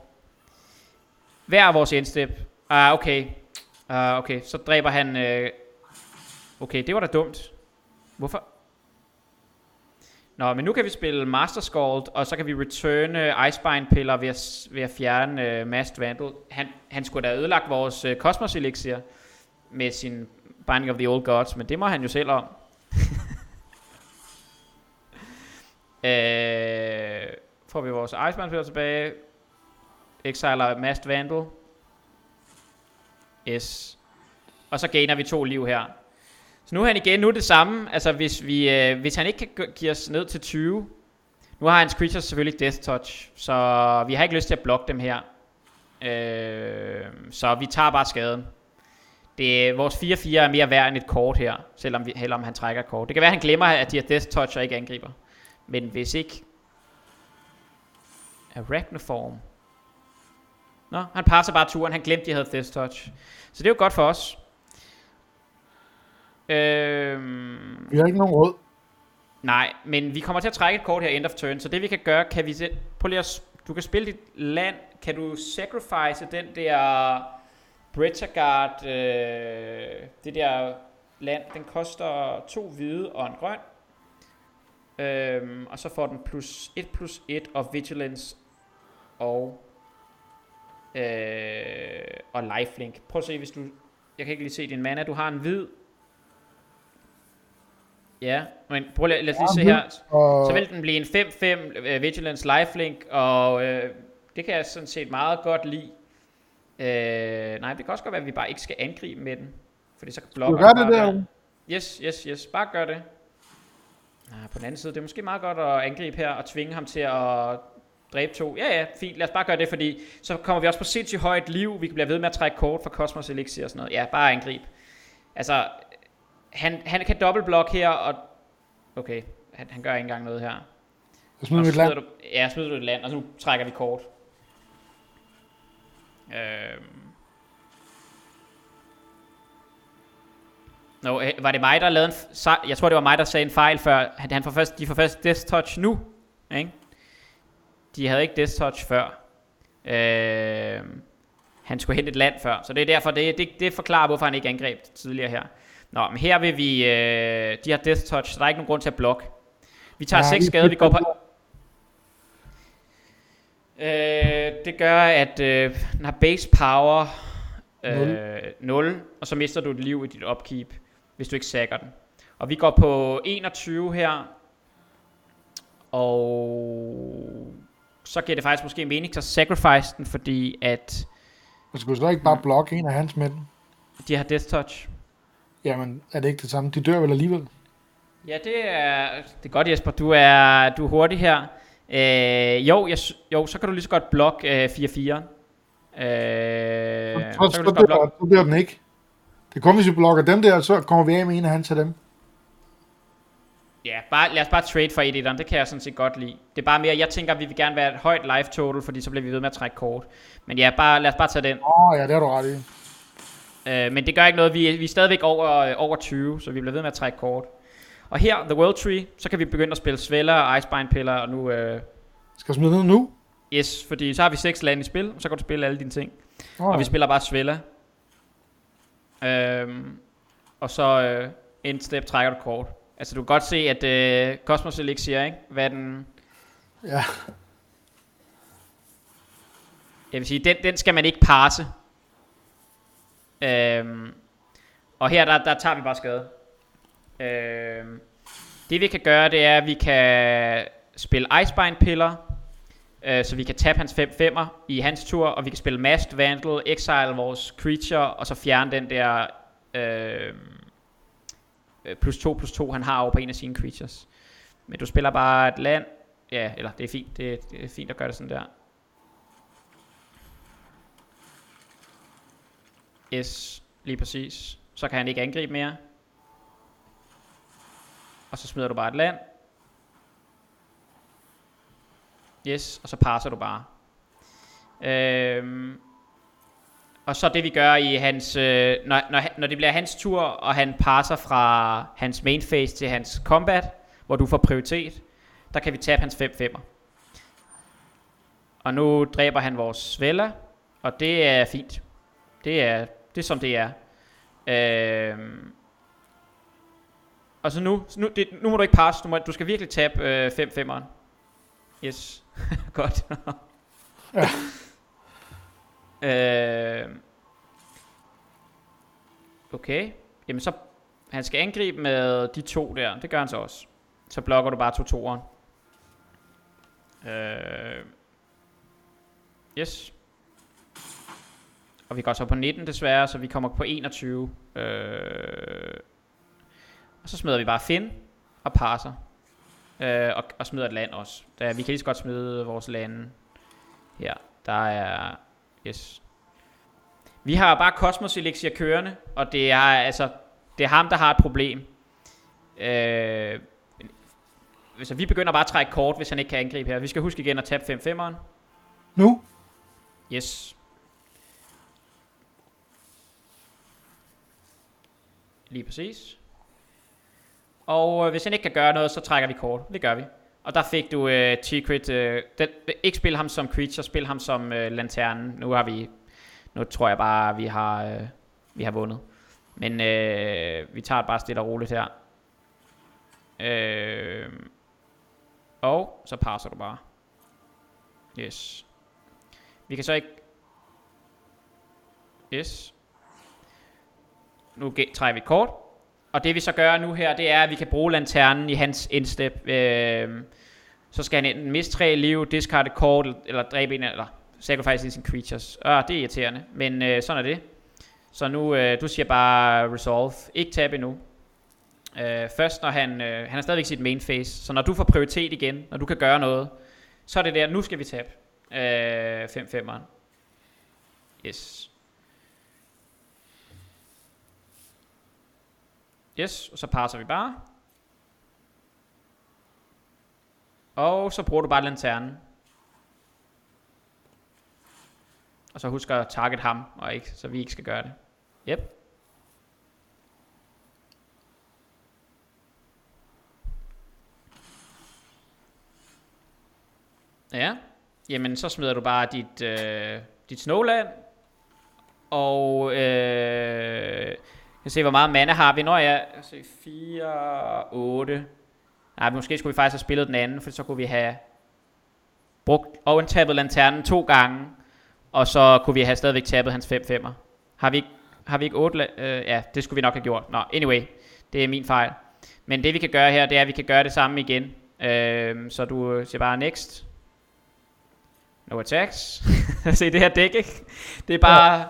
Hver vores endstep. Ah, okay. Ah, okay, så dræber han... Øh, okay, det var da dumt. Hvorfor? Nå, men nu kan vi spille Master Scald, og så kan vi returne øh, Icebind piller ved at, ved at fjerne uh, Mast Vandal. Han, han skulle da have ødelagt vores øh, uh, Cosmos Elixir med sin Binding of the Old Gods, men det må han jo selv om. <laughs> øh, får vi vores Icebind piller tilbage. Exiler Mast Vandal. Yes. Og så gainer vi to liv her. Så nu er han igen, nu er det samme, altså hvis, vi, øh, hvis han ikke kan give os ned til 20, nu har hans creatures selvfølgelig Death Touch, så vi har ikke lyst til at blokke dem her. Øh, så vi tager bare skaden. Det, vores 4-4 er mere værd end et kort her, selvom vi, heller om han trækker et kort. Det kan være, at han glemmer, at de har Death Touch og ikke angriber. Men hvis ikke... Arachnoform. Nå, han passer bare turen. Han glemte, de havde Death Touch. Så det er jo godt for os. Øhm, Vi har ikke nogen råd. nej, men vi kommer til at trække et kort her end of turn, så det vi kan gøre, kan vi se, prøv lige at, du kan spille dit land, kan du sacrifice den der Bretagard, øh, det der land, den koster to hvide og en grøn, øhm, og så får den plus 1 plus 1 og vigilance og øh, og lifelink. Prøv at se, hvis du, jeg kan ikke lige se din mana, du har en hvid, Ja, men prøv lige, lad os lige se her. Så vil den blive en 5-5 uh, Vigilance Lifelink, og uh, det kan jeg sådan set meget godt lide. Uh, nej, det kan også godt være, at vi bare ikke skal angribe med den. Fordi så blokker du gør det der. Yes, yes, yes. Bare gør det. Ah, på den anden side, det er måske meget godt at angribe her og tvinge ham til at dræbe to. Ja, ja, fint. Lad os bare gøre det, fordi så kommer vi også på sindssygt højt liv. Vi kan blive ved med at trække kort fra Cosmos Elixir og sådan noget. Ja, bare angrib. Altså, han, han kan dobbeltblock her, og... Okay, han, han gør ikke engang noget her. Jeg smider så mit land. du, ja, smider du et land, og så nu trækker vi kort. Øhm. Nå, øh, var det mig, der lavede en... Jeg tror, det var mig, der sagde en fejl før. Han, han får først, de får først Death Touch nu. Ikke? De havde ikke Death Touch før. Øhm. Han skulle hente et land før. Så det er derfor, det, det, det forklarer, hvorfor han ikke angreb tidligere her. Nå, men her vil vi... Øh, de har Death Touch, så der er ikke nogen grund til at blokke. Vi tager Ja, 6 vi- skade, vi går på... Øh, det gør, at øh, den har base power øh, 0, og så mister du et liv i dit upkeep, hvis du ikke sacker den. Og vi går på 21 her, og så giver det faktisk måske mening at sacrifice den, fordi at Jeg skulle slet ikke bare blokke en af hans med den. de har death touch. Jamen, er det ikke det samme? De dør vel alligevel? Ja, det er, det er godt Jesper, du er, du er hurtig her. Øh, jo, jeg, jo, så kan du lige så godt blokke øh, 4-4. Øh, så, så så, så, dør, blokke så dør den ikke. Det er kun, hvis vi blokker dem der, så kommer vi af med en af hans af dem. Ja, bare, lad os bare trade for 1 det kan jeg sådan set godt lide. Det er bare mere, jeg tænker, at vi vil gerne være et højt life total, fordi så bliver vi ved med at trække kort. Men ja, bare, lad os bare tage den. Åh, oh, ja, det har du ret i. Øh, men det gør ikke noget, vi, vi er stadigvæk over, øh, over 20, så vi bliver ved med at trække kort. Og her, The World Tree, så kan vi begynde at spille Sveller og Icebind Pillar, og nu, øh, Skal smide ned nu? yes, fordi så har vi 6 lande i spil, og så kan du spille alle dine ting. Oh, Og vi spiller bare Svella. Øhm, og så øh, en step trækker du kort. Altså du kan godt se, at øh, Cosmos Elixir, ikke? Hvad den... Ja. Jeg vil sige, den, den skal man ikke passe. Øhm, og her, der, der tager vi bare skade. Øhm, det vi kan gøre, det er, at vi kan spille Icebind Pillar, øh, så vi kan tabe hans 5-5'er i hans tur, og vi kan spille Masked Vandal, Exile vores creature, og så fjerne den der øh, øh, plus 2 plus 2, han har over på en af sine creatures. Men du spiller bare et land, ja, eller det er fint, det, det er fint at gøre det sådan der. Yes, lige præcis. Så kan han ikke angribe mere. Og så smider du bare et land. Yes, og så passer du bare. Øhm, og så det vi gør i hans, øh, når, når, når det bliver hans tur, og han passer fra hans main phase til hans combat, hvor du får prioritet, der kan vi tabe hans 5-5'er. Og nu dræber han vores Svella, og det er fint. Det er, det er som det er. Øhm, og så nu, nu, det, nu må du ikke passe, du, må, du skal virkelig tabe øh, 5-5'eren. Yes, <laughs> godt. Ja øh, okay, jamen så, han skal angribe med de to der, det gør han så også. Så blokker du bare to toeren. Øh, yes. Og vi går så på 19 desværre, så vi kommer på 21. Øh, og så smider vi bare Finn og passer. Øh, og, og smider et land også. Der, vi kan lige så godt smide vores lande. Her, der er... Yes. Vi har bare Cosmos Elixir kørende, og det er altså... Det er ham, der har et problem. Øh, så vi begynder bare at trække kort, hvis han ikke kan angribe her. Vi skal huske igen at tabe 5-5'eren. Nu? Yes. Lige præcis. Og øh, hvis han ikke kan gøre noget, så trækker vi kort. Det gør vi. Og der fik du øh, T-Crit. Øh, den, ikke spil ham som creature, spil ham som øh, lanternen. Nu har vi... Nu tror jeg bare, vi har, øh, vi har vundet. Men øh, vi tager det bare stille og roligt her. Øh, og så passer du bare. Yes. Vi kan så ikke... Yes. Nu trækker vi et kort. Og det vi så gør nu her, det er, at vi kan bruge lanternen i hans indstep. Øh, så skal han enten miste tre liv, discard et kort, eller dræbe en, eller sacrifice en sin creatures. Øh, det er irriterende, men øh, sådan er det. Så nu, øh, du siger bare resolve. Ikke tab endnu. Øh, først når han, øh, han har stadigvæk sit main phase, så når du får prioritet igen, når du kan gøre noget, så er det der, nu skal vi tabe. Øh, 5-5'eren. Yes. Yes, og så passer vi bare. Og så bruger du bare lanternen. Og så husk at target ham, og ikke, så vi ikke skal gøre det. Yep. Ja, jamen så smider du bare dit, øh, dit snowland. Og øh, kan se, hvor meget mana har vi. Når jeg se 4, 8. Nej, måske skulle vi faktisk have spillet den anden, for så kunne vi have brugt og tappet lanternen to gange, og så kunne vi have stadigvæk tappet hans 5 5'er. Har vi ikke, har vi ikke 8? Øh, ja, det skulle vi nok have gjort. Nå, anyway, det er min fejl. Men det vi kan gøre her, det er, at vi kan gøre det samme igen. Øh, så du øh, siger bare next. No attacks. <laughs> Se det her dæk, ikke? Det er bare... Ja.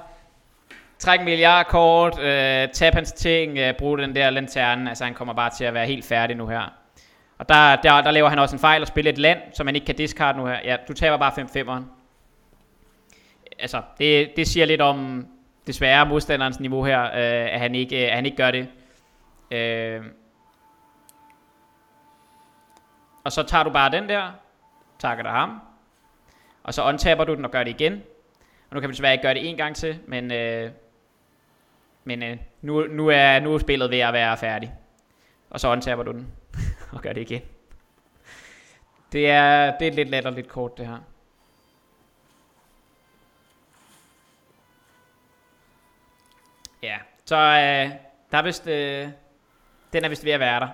Træk milliardkort, øh, tab hans ting, øh, brug den der lanterne. Altså han kommer bare til at være helt færdig nu her. Og der, der, der laver han også en fejl og spiller et land, som man ikke kan discard nu her. Ja, du taber bare 5-5'eren. Altså, det, det siger lidt om desværre modstanderens niveau her, øh, at, han ikke, øh, at han ikke gør det. Øh, og så tager du bare den der, takker dig ham, og så untapper du den og gør det igen. Og nu kan vi desværre ikke gøre det en gang til, men, øh, men øh, nu, nu, er, nu er spillet ved at være færdig. Og så untapper du den <laughs> og gør det igen. Det er, det er lidt let og lidt kort det her. Ja, så øh, der er vist, øh, den er vist ved at være der.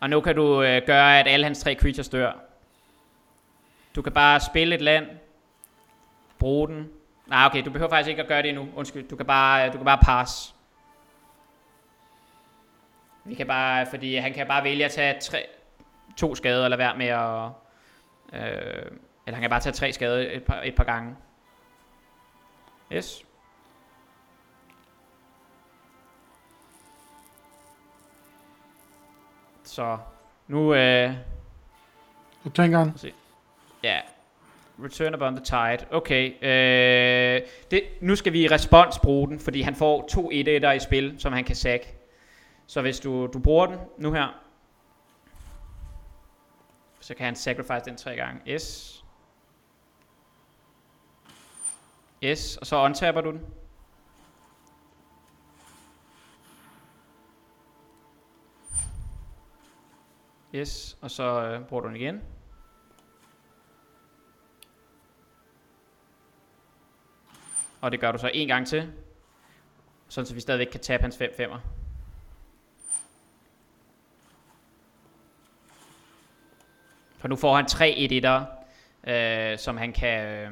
Og nu kan du øh, gøre, at alle hans tre creatures dør. Du kan bare spille et land, bruge den. Nej, okay, du behøver faktisk ikke at gøre det endnu. Undskyld, du kan bare, du kan bare passe. Vi kan bare, fordi han kan bare vælge at tage tre, to skader, eller være med at... Øh, eller han kan bare tage tre skader et par, et par gange. Yes. Så nu... Øh, du tænker han. Ja. Return upon the tide. Okay. Øh, det, nu skal vi respons bruge den, fordi han får to 1 i spil, som han kan sække. Så hvis du, du bruger den nu her, så kan han sacrifice den tre gange. S. S, og så untapper du den. Yes, og så øh, bruger du den igen. Og det gør du så en gang til. Sådan så vi stadigvæk kan tabe hans 5 5'er. For nu får han 3 1 1 øh, som han kan... Øh,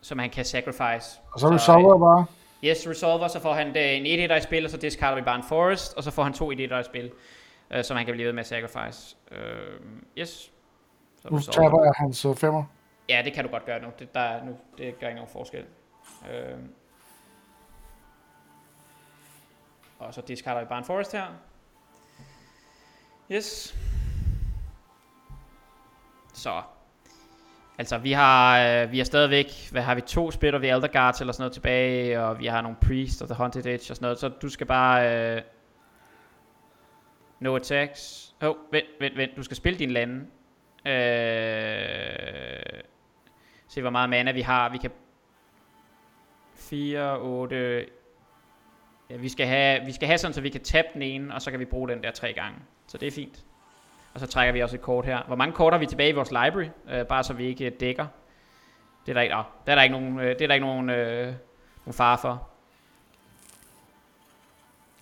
som han kan sacrifice. Og så resolver øh, bare. Yes, resolver, så får han det, en 1 1 i spil, og så discarder vi bare en forest, og så får han to 1 1 i spil, øh, som han kan blive ved med at sacrifice. Øh, yes. Så nu taber jeg hans uh, femmer. Ja, det kan du godt gøre nu. Det, der, nu, det gør ikke nogen forskel. Øh, og så discarder vi bare en forest her. Yes. Så. Altså, vi har, øh, vi har stadigvæk, hvad har vi, to spiller ved Elder Guards eller sådan noget tilbage, og vi har nogle Priest og The Haunted Edge og sådan noget, så du skal bare... Øh, no attacks. Åh, oh, vent, vent, vent, du skal spille din lande. Øh, se, hvor meget mana vi har. Vi kan... 4, 8... Ja, vi skal have, vi skal have sådan, så vi kan tabe den ene, og så kan vi bruge den der tre gange. Så det er fint. Og så trækker vi også et kort her. Hvor mange kort har vi tilbage i vores library? Øh, bare så vi ikke dækker. Det er der ikke, oh, det er der ikke nogen, øh, det er der ikke nogen, øh, nogen fare for.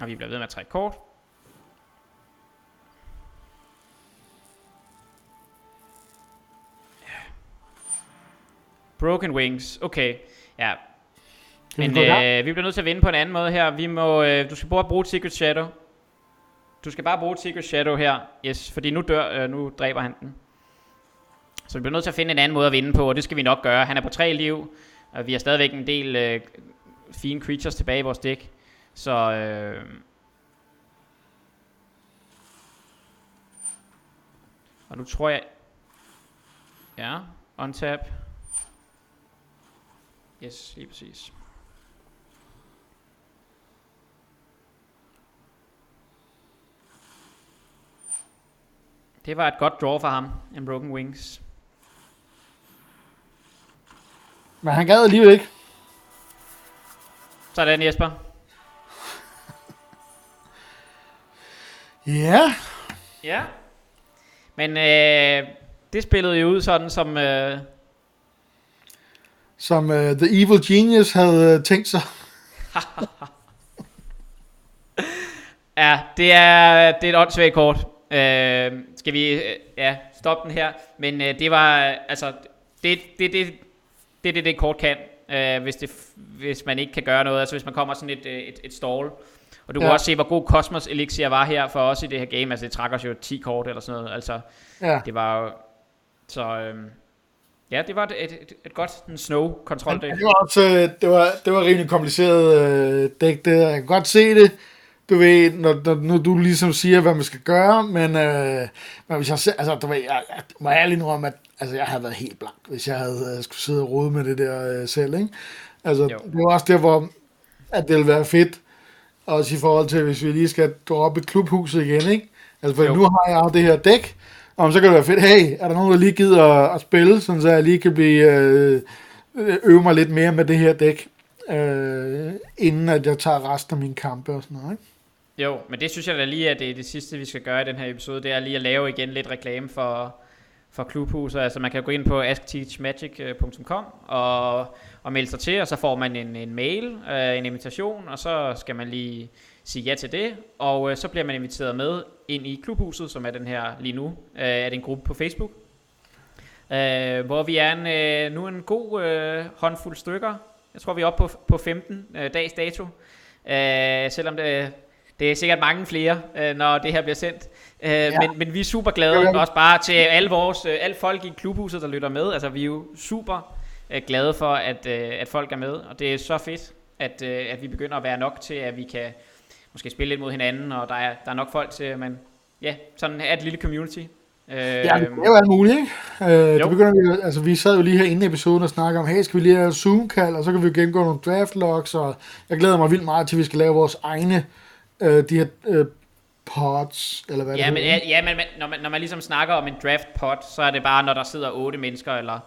Og vi bliver ved med at trække kort. Broken Wings. Okay. Ja. Men øh, vi bliver nødt til at vinde på en anden måde her. Vi må, øh, du skal bare bruge Secret Shadow. Du skal bare bruge Secret Shadow her. Yes, fordi nu dør, øh, nu dræber han den. Så vi bliver nødt til at finde en anden måde at vinde på, og det skal vi nok gøre. Han er på tre liv, og vi har stadigvæk en del øh, fine creatures tilbage i vores dæk. Så... Øh, og nu tror jeg... Ja, untap. Yes, lige præcis. Det var et godt draw for ham, en Broken Wings. Men han gad alligevel ikke. Sådan Jesper. <laughs> Ja. Ja. Men øh, det spillede jo ud sådan, som... Øh, Som uh, The Evil Genius havde uh, tænkt sig. <laughs> ja, det er, det er et åndssvagt kort. Øh, skal vi øh, ja, stoppe den her? Men øh, det var, altså, det det, det, det, det, det kort kan, øh, hvis, det, hvis man ikke kan gøre noget. Altså hvis man kommer sådan et, et, et stall. Og du ja. kan også se, hvor god Cosmos Elixir var her for os i det her game. Altså det trækker os jo 10 kort eller sådan noget. Altså Ja. det var jo... Så øh, ja, det var et, et, et, godt en snow kontrol Men det var også, øh, det var, det var rimelig kompliceret øh, dæk, det. Jeg kan godt se det, du ved, når, når, når du ligesom siger, hvad man skal gøre, men, øh, men hvis jeg, altså, du ved, jeg, jeg må ærligt indrømme, at altså, jeg havde været helt blank, hvis jeg havde øh, skulle sidde og rode med det der øh, selv, ikke? Altså, Jo. det var også der, hvor at det ville være fedt, også i forhold til, hvis vi lige skal droppe klubhuset igen, ikke? Altså, for Jo. nu har jeg det her dæk, og så kan det være fedt, hey, er der nogen, der lige gider at, at spille, sådan så jeg lige kan blive, øh, øh, øve mig lidt mere med det her dæk, øh, inden at jeg tager resten af mine kampe og sådan noget, ikke? Jo, men det synes jeg da lige, at det er det sidste, vi skal gøre i den her episode. Det er lige at lave igen lidt reklame for, for klubhuset. Altså man kan gå ind på askteachmagic.com øh, og, og melde sig til, og så får man en, en mail, øh, en invitation, og så skal man lige sige ja til det. Og øh, så bliver man inviteret med ind i klubhuset, som er den her lige nu. Øh, er det en gruppe på Facebook, øh, hvor vi er en, øh, nu en god øh, håndfuld stykker. Jeg tror, vi er oppe på, på 15 øh, dags dato. Øh, selvom det, det er sikkert mange flere, øh, når det her bliver sendt. Øh, ja. men, men vi er super glade, Ja. også bare til alle vores, øh, alle folk i klubhuset, der lytter med. Altså, vi er jo super øh, glade for, at, øh, at folk er med, og det er så fedt, at, øh, at vi begynder at være nok til, at vi kan måske spille lidt mod hinanden, og der er, der er nok folk til, man ja, sådan er et lille community. Øh, Ja, det er jo alt muligt, ikke? Øh, det Jo. begynder vi, altså vi sad jo lige her inden i episoden og snakkede om, hey, skal vi lige have Zoom-kald, og så kan vi jo gennemgå nogle draft logs, og jeg glæder mig vildt meget til, at vi skal lave vores egne, øh, de her øh, pods, eller hvad Ja, det men, hedder. ja, men men når man, når man ligesom snakker om en draft pot, så er det bare, når der sidder otte mennesker, eller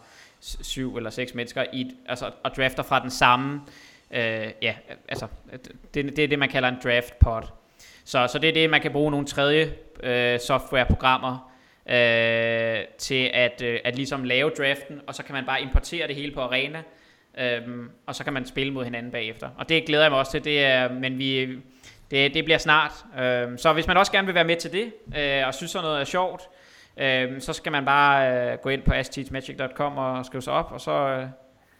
syv eller seks mennesker, i, altså, og drafter fra den samme, øh, ja, altså, det, det er det, man kalder en draft pot. Så, så det er det, man kan bruge nogle tredje øh, softwareprogrammer øh, til at, øh, at ligesom lave draften, og så kan man bare importere det hele på Arena, øh, og så kan man spille mod hinanden bagefter. Og det glæder jeg mig også til, det er, men vi, det, det bliver snart. Øh, så hvis man også gerne vil være med til det, øh, og synes sådan noget er sjovt, øh, så skal man bare øh, gå ind på asteachmagic.com og skrive sig op, og så, øh,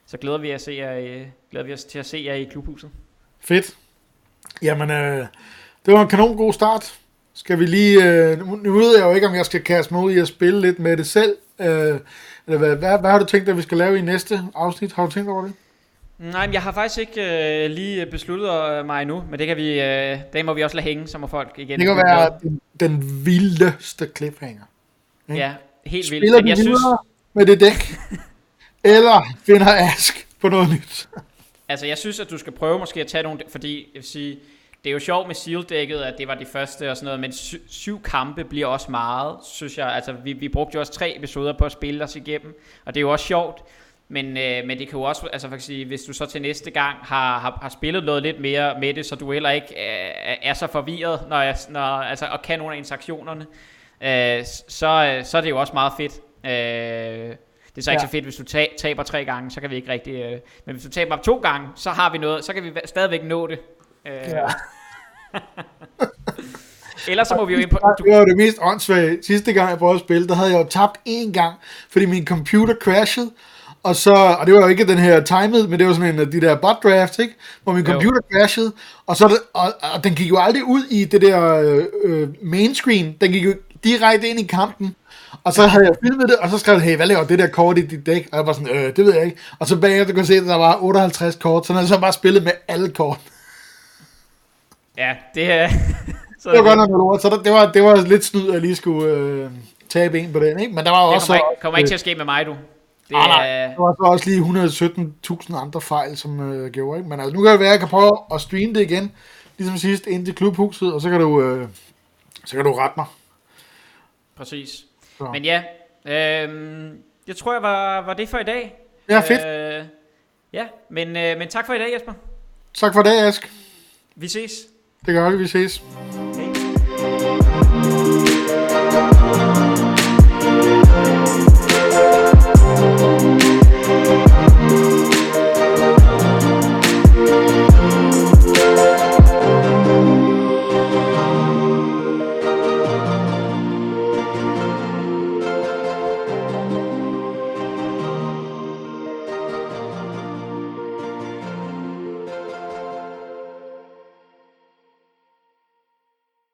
så glæder vi, at se jer, i- glæder vi os til at se jer i klubhuset. Fedt. Jamen, øh, det var en kanon god start. Skal vi lige, øh, nu, nu ved jeg jo ikke, om jeg skal kaste mig ud i at spille lidt med det selv, øh, eller hvad, hvad, hvad har du tænkt, at vi skal lave i næste afsnit? Har du tænkt over det? Nej, men jeg har faktisk ikke øh, lige besluttet øh, mig endnu, men det kan vi, øh, det må vi også lade hænge, så må folk igen. Det kan være den, den vildeste cliffhanger. Ja, helt vildt. Spiller vi jeg synes, med det dæk, eller finder Ask på noget nyt? Altså, jeg synes, at du skal prøve måske at tage nogle... Fordi, jeg vil sige, det er jo sjovt med Seal-dækket, at det var de første og sådan noget, men sy- syv kampe bliver også meget, synes jeg. Altså, vi, vi brugte jo også tre episoder på at spille os igennem, og det er jo også sjovt. Men, øh, men det kan jo også, altså for sige, hvis du så til næste gang har, har, har spillet noget lidt mere med det, så du heller ikke øh, er så forvirret, når jeg, når, altså, og kan nogle af interaktionerne, øh, så, øh, så er det jo også meget fedt. Øh, det er så ikke Ja. så fedt, hvis du ta- taber tre gange, så kan vi ikke rigtig... Øh, men hvis du taber to gange, så har vi noget, så kan vi stadigvæk nå det. Øh, Ja. <laughs> Ellers så må vi jo ind på... Du, Det var jo det mest åndssvage. Sidste gang, jeg prøvede at spille, der havde jeg jo tabt én gang, fordi min computer crashede. Og, så, og det var jo ikke den her timed, men det var sådan en af de der bot drafts, ikke? Hvor min Jo. computer crashede, og, så, det- og, og den gik jo aldrig ud i det der øh, øh, main screen. Den gik jo direkte ind i kampen. Og så havde jeg filmet det, og så skrev jeg, hey, hvad laver det der kort i dit dæk? Og jeg var sådan, øh, det ved jeg ikke. Og så bagefter kunne jeg se, at der var 58 kort, så havde så bare spillet med alle kort. ja, det er... så <laughs> Det var godt nok lort, så det, var, det var lidt snyd, at jeg lige skulle øh, tabe en på den, ikke? Men der var det også... kommer, ikke, kommer ikke til at ske med mig, du. Det Nej, nej. er, Der var så også lige 117.000 andre fejl, som øh, gjorde, ikke? Men altså, nu kan det være, at jeg kan prøve at streame det igen, ligesom sidst, ind til klubhuset, og så kan du, øh, så kan du rette mig. præcis. Så. Men ja, øh, jeg tror, jeg var, var det for i dag. Ja, fedt. Øh, ja, men, øh, men tak for i dag, Jesper. Tak for det, Ask. Vi ses. Det gør vi, vi ses. Hej.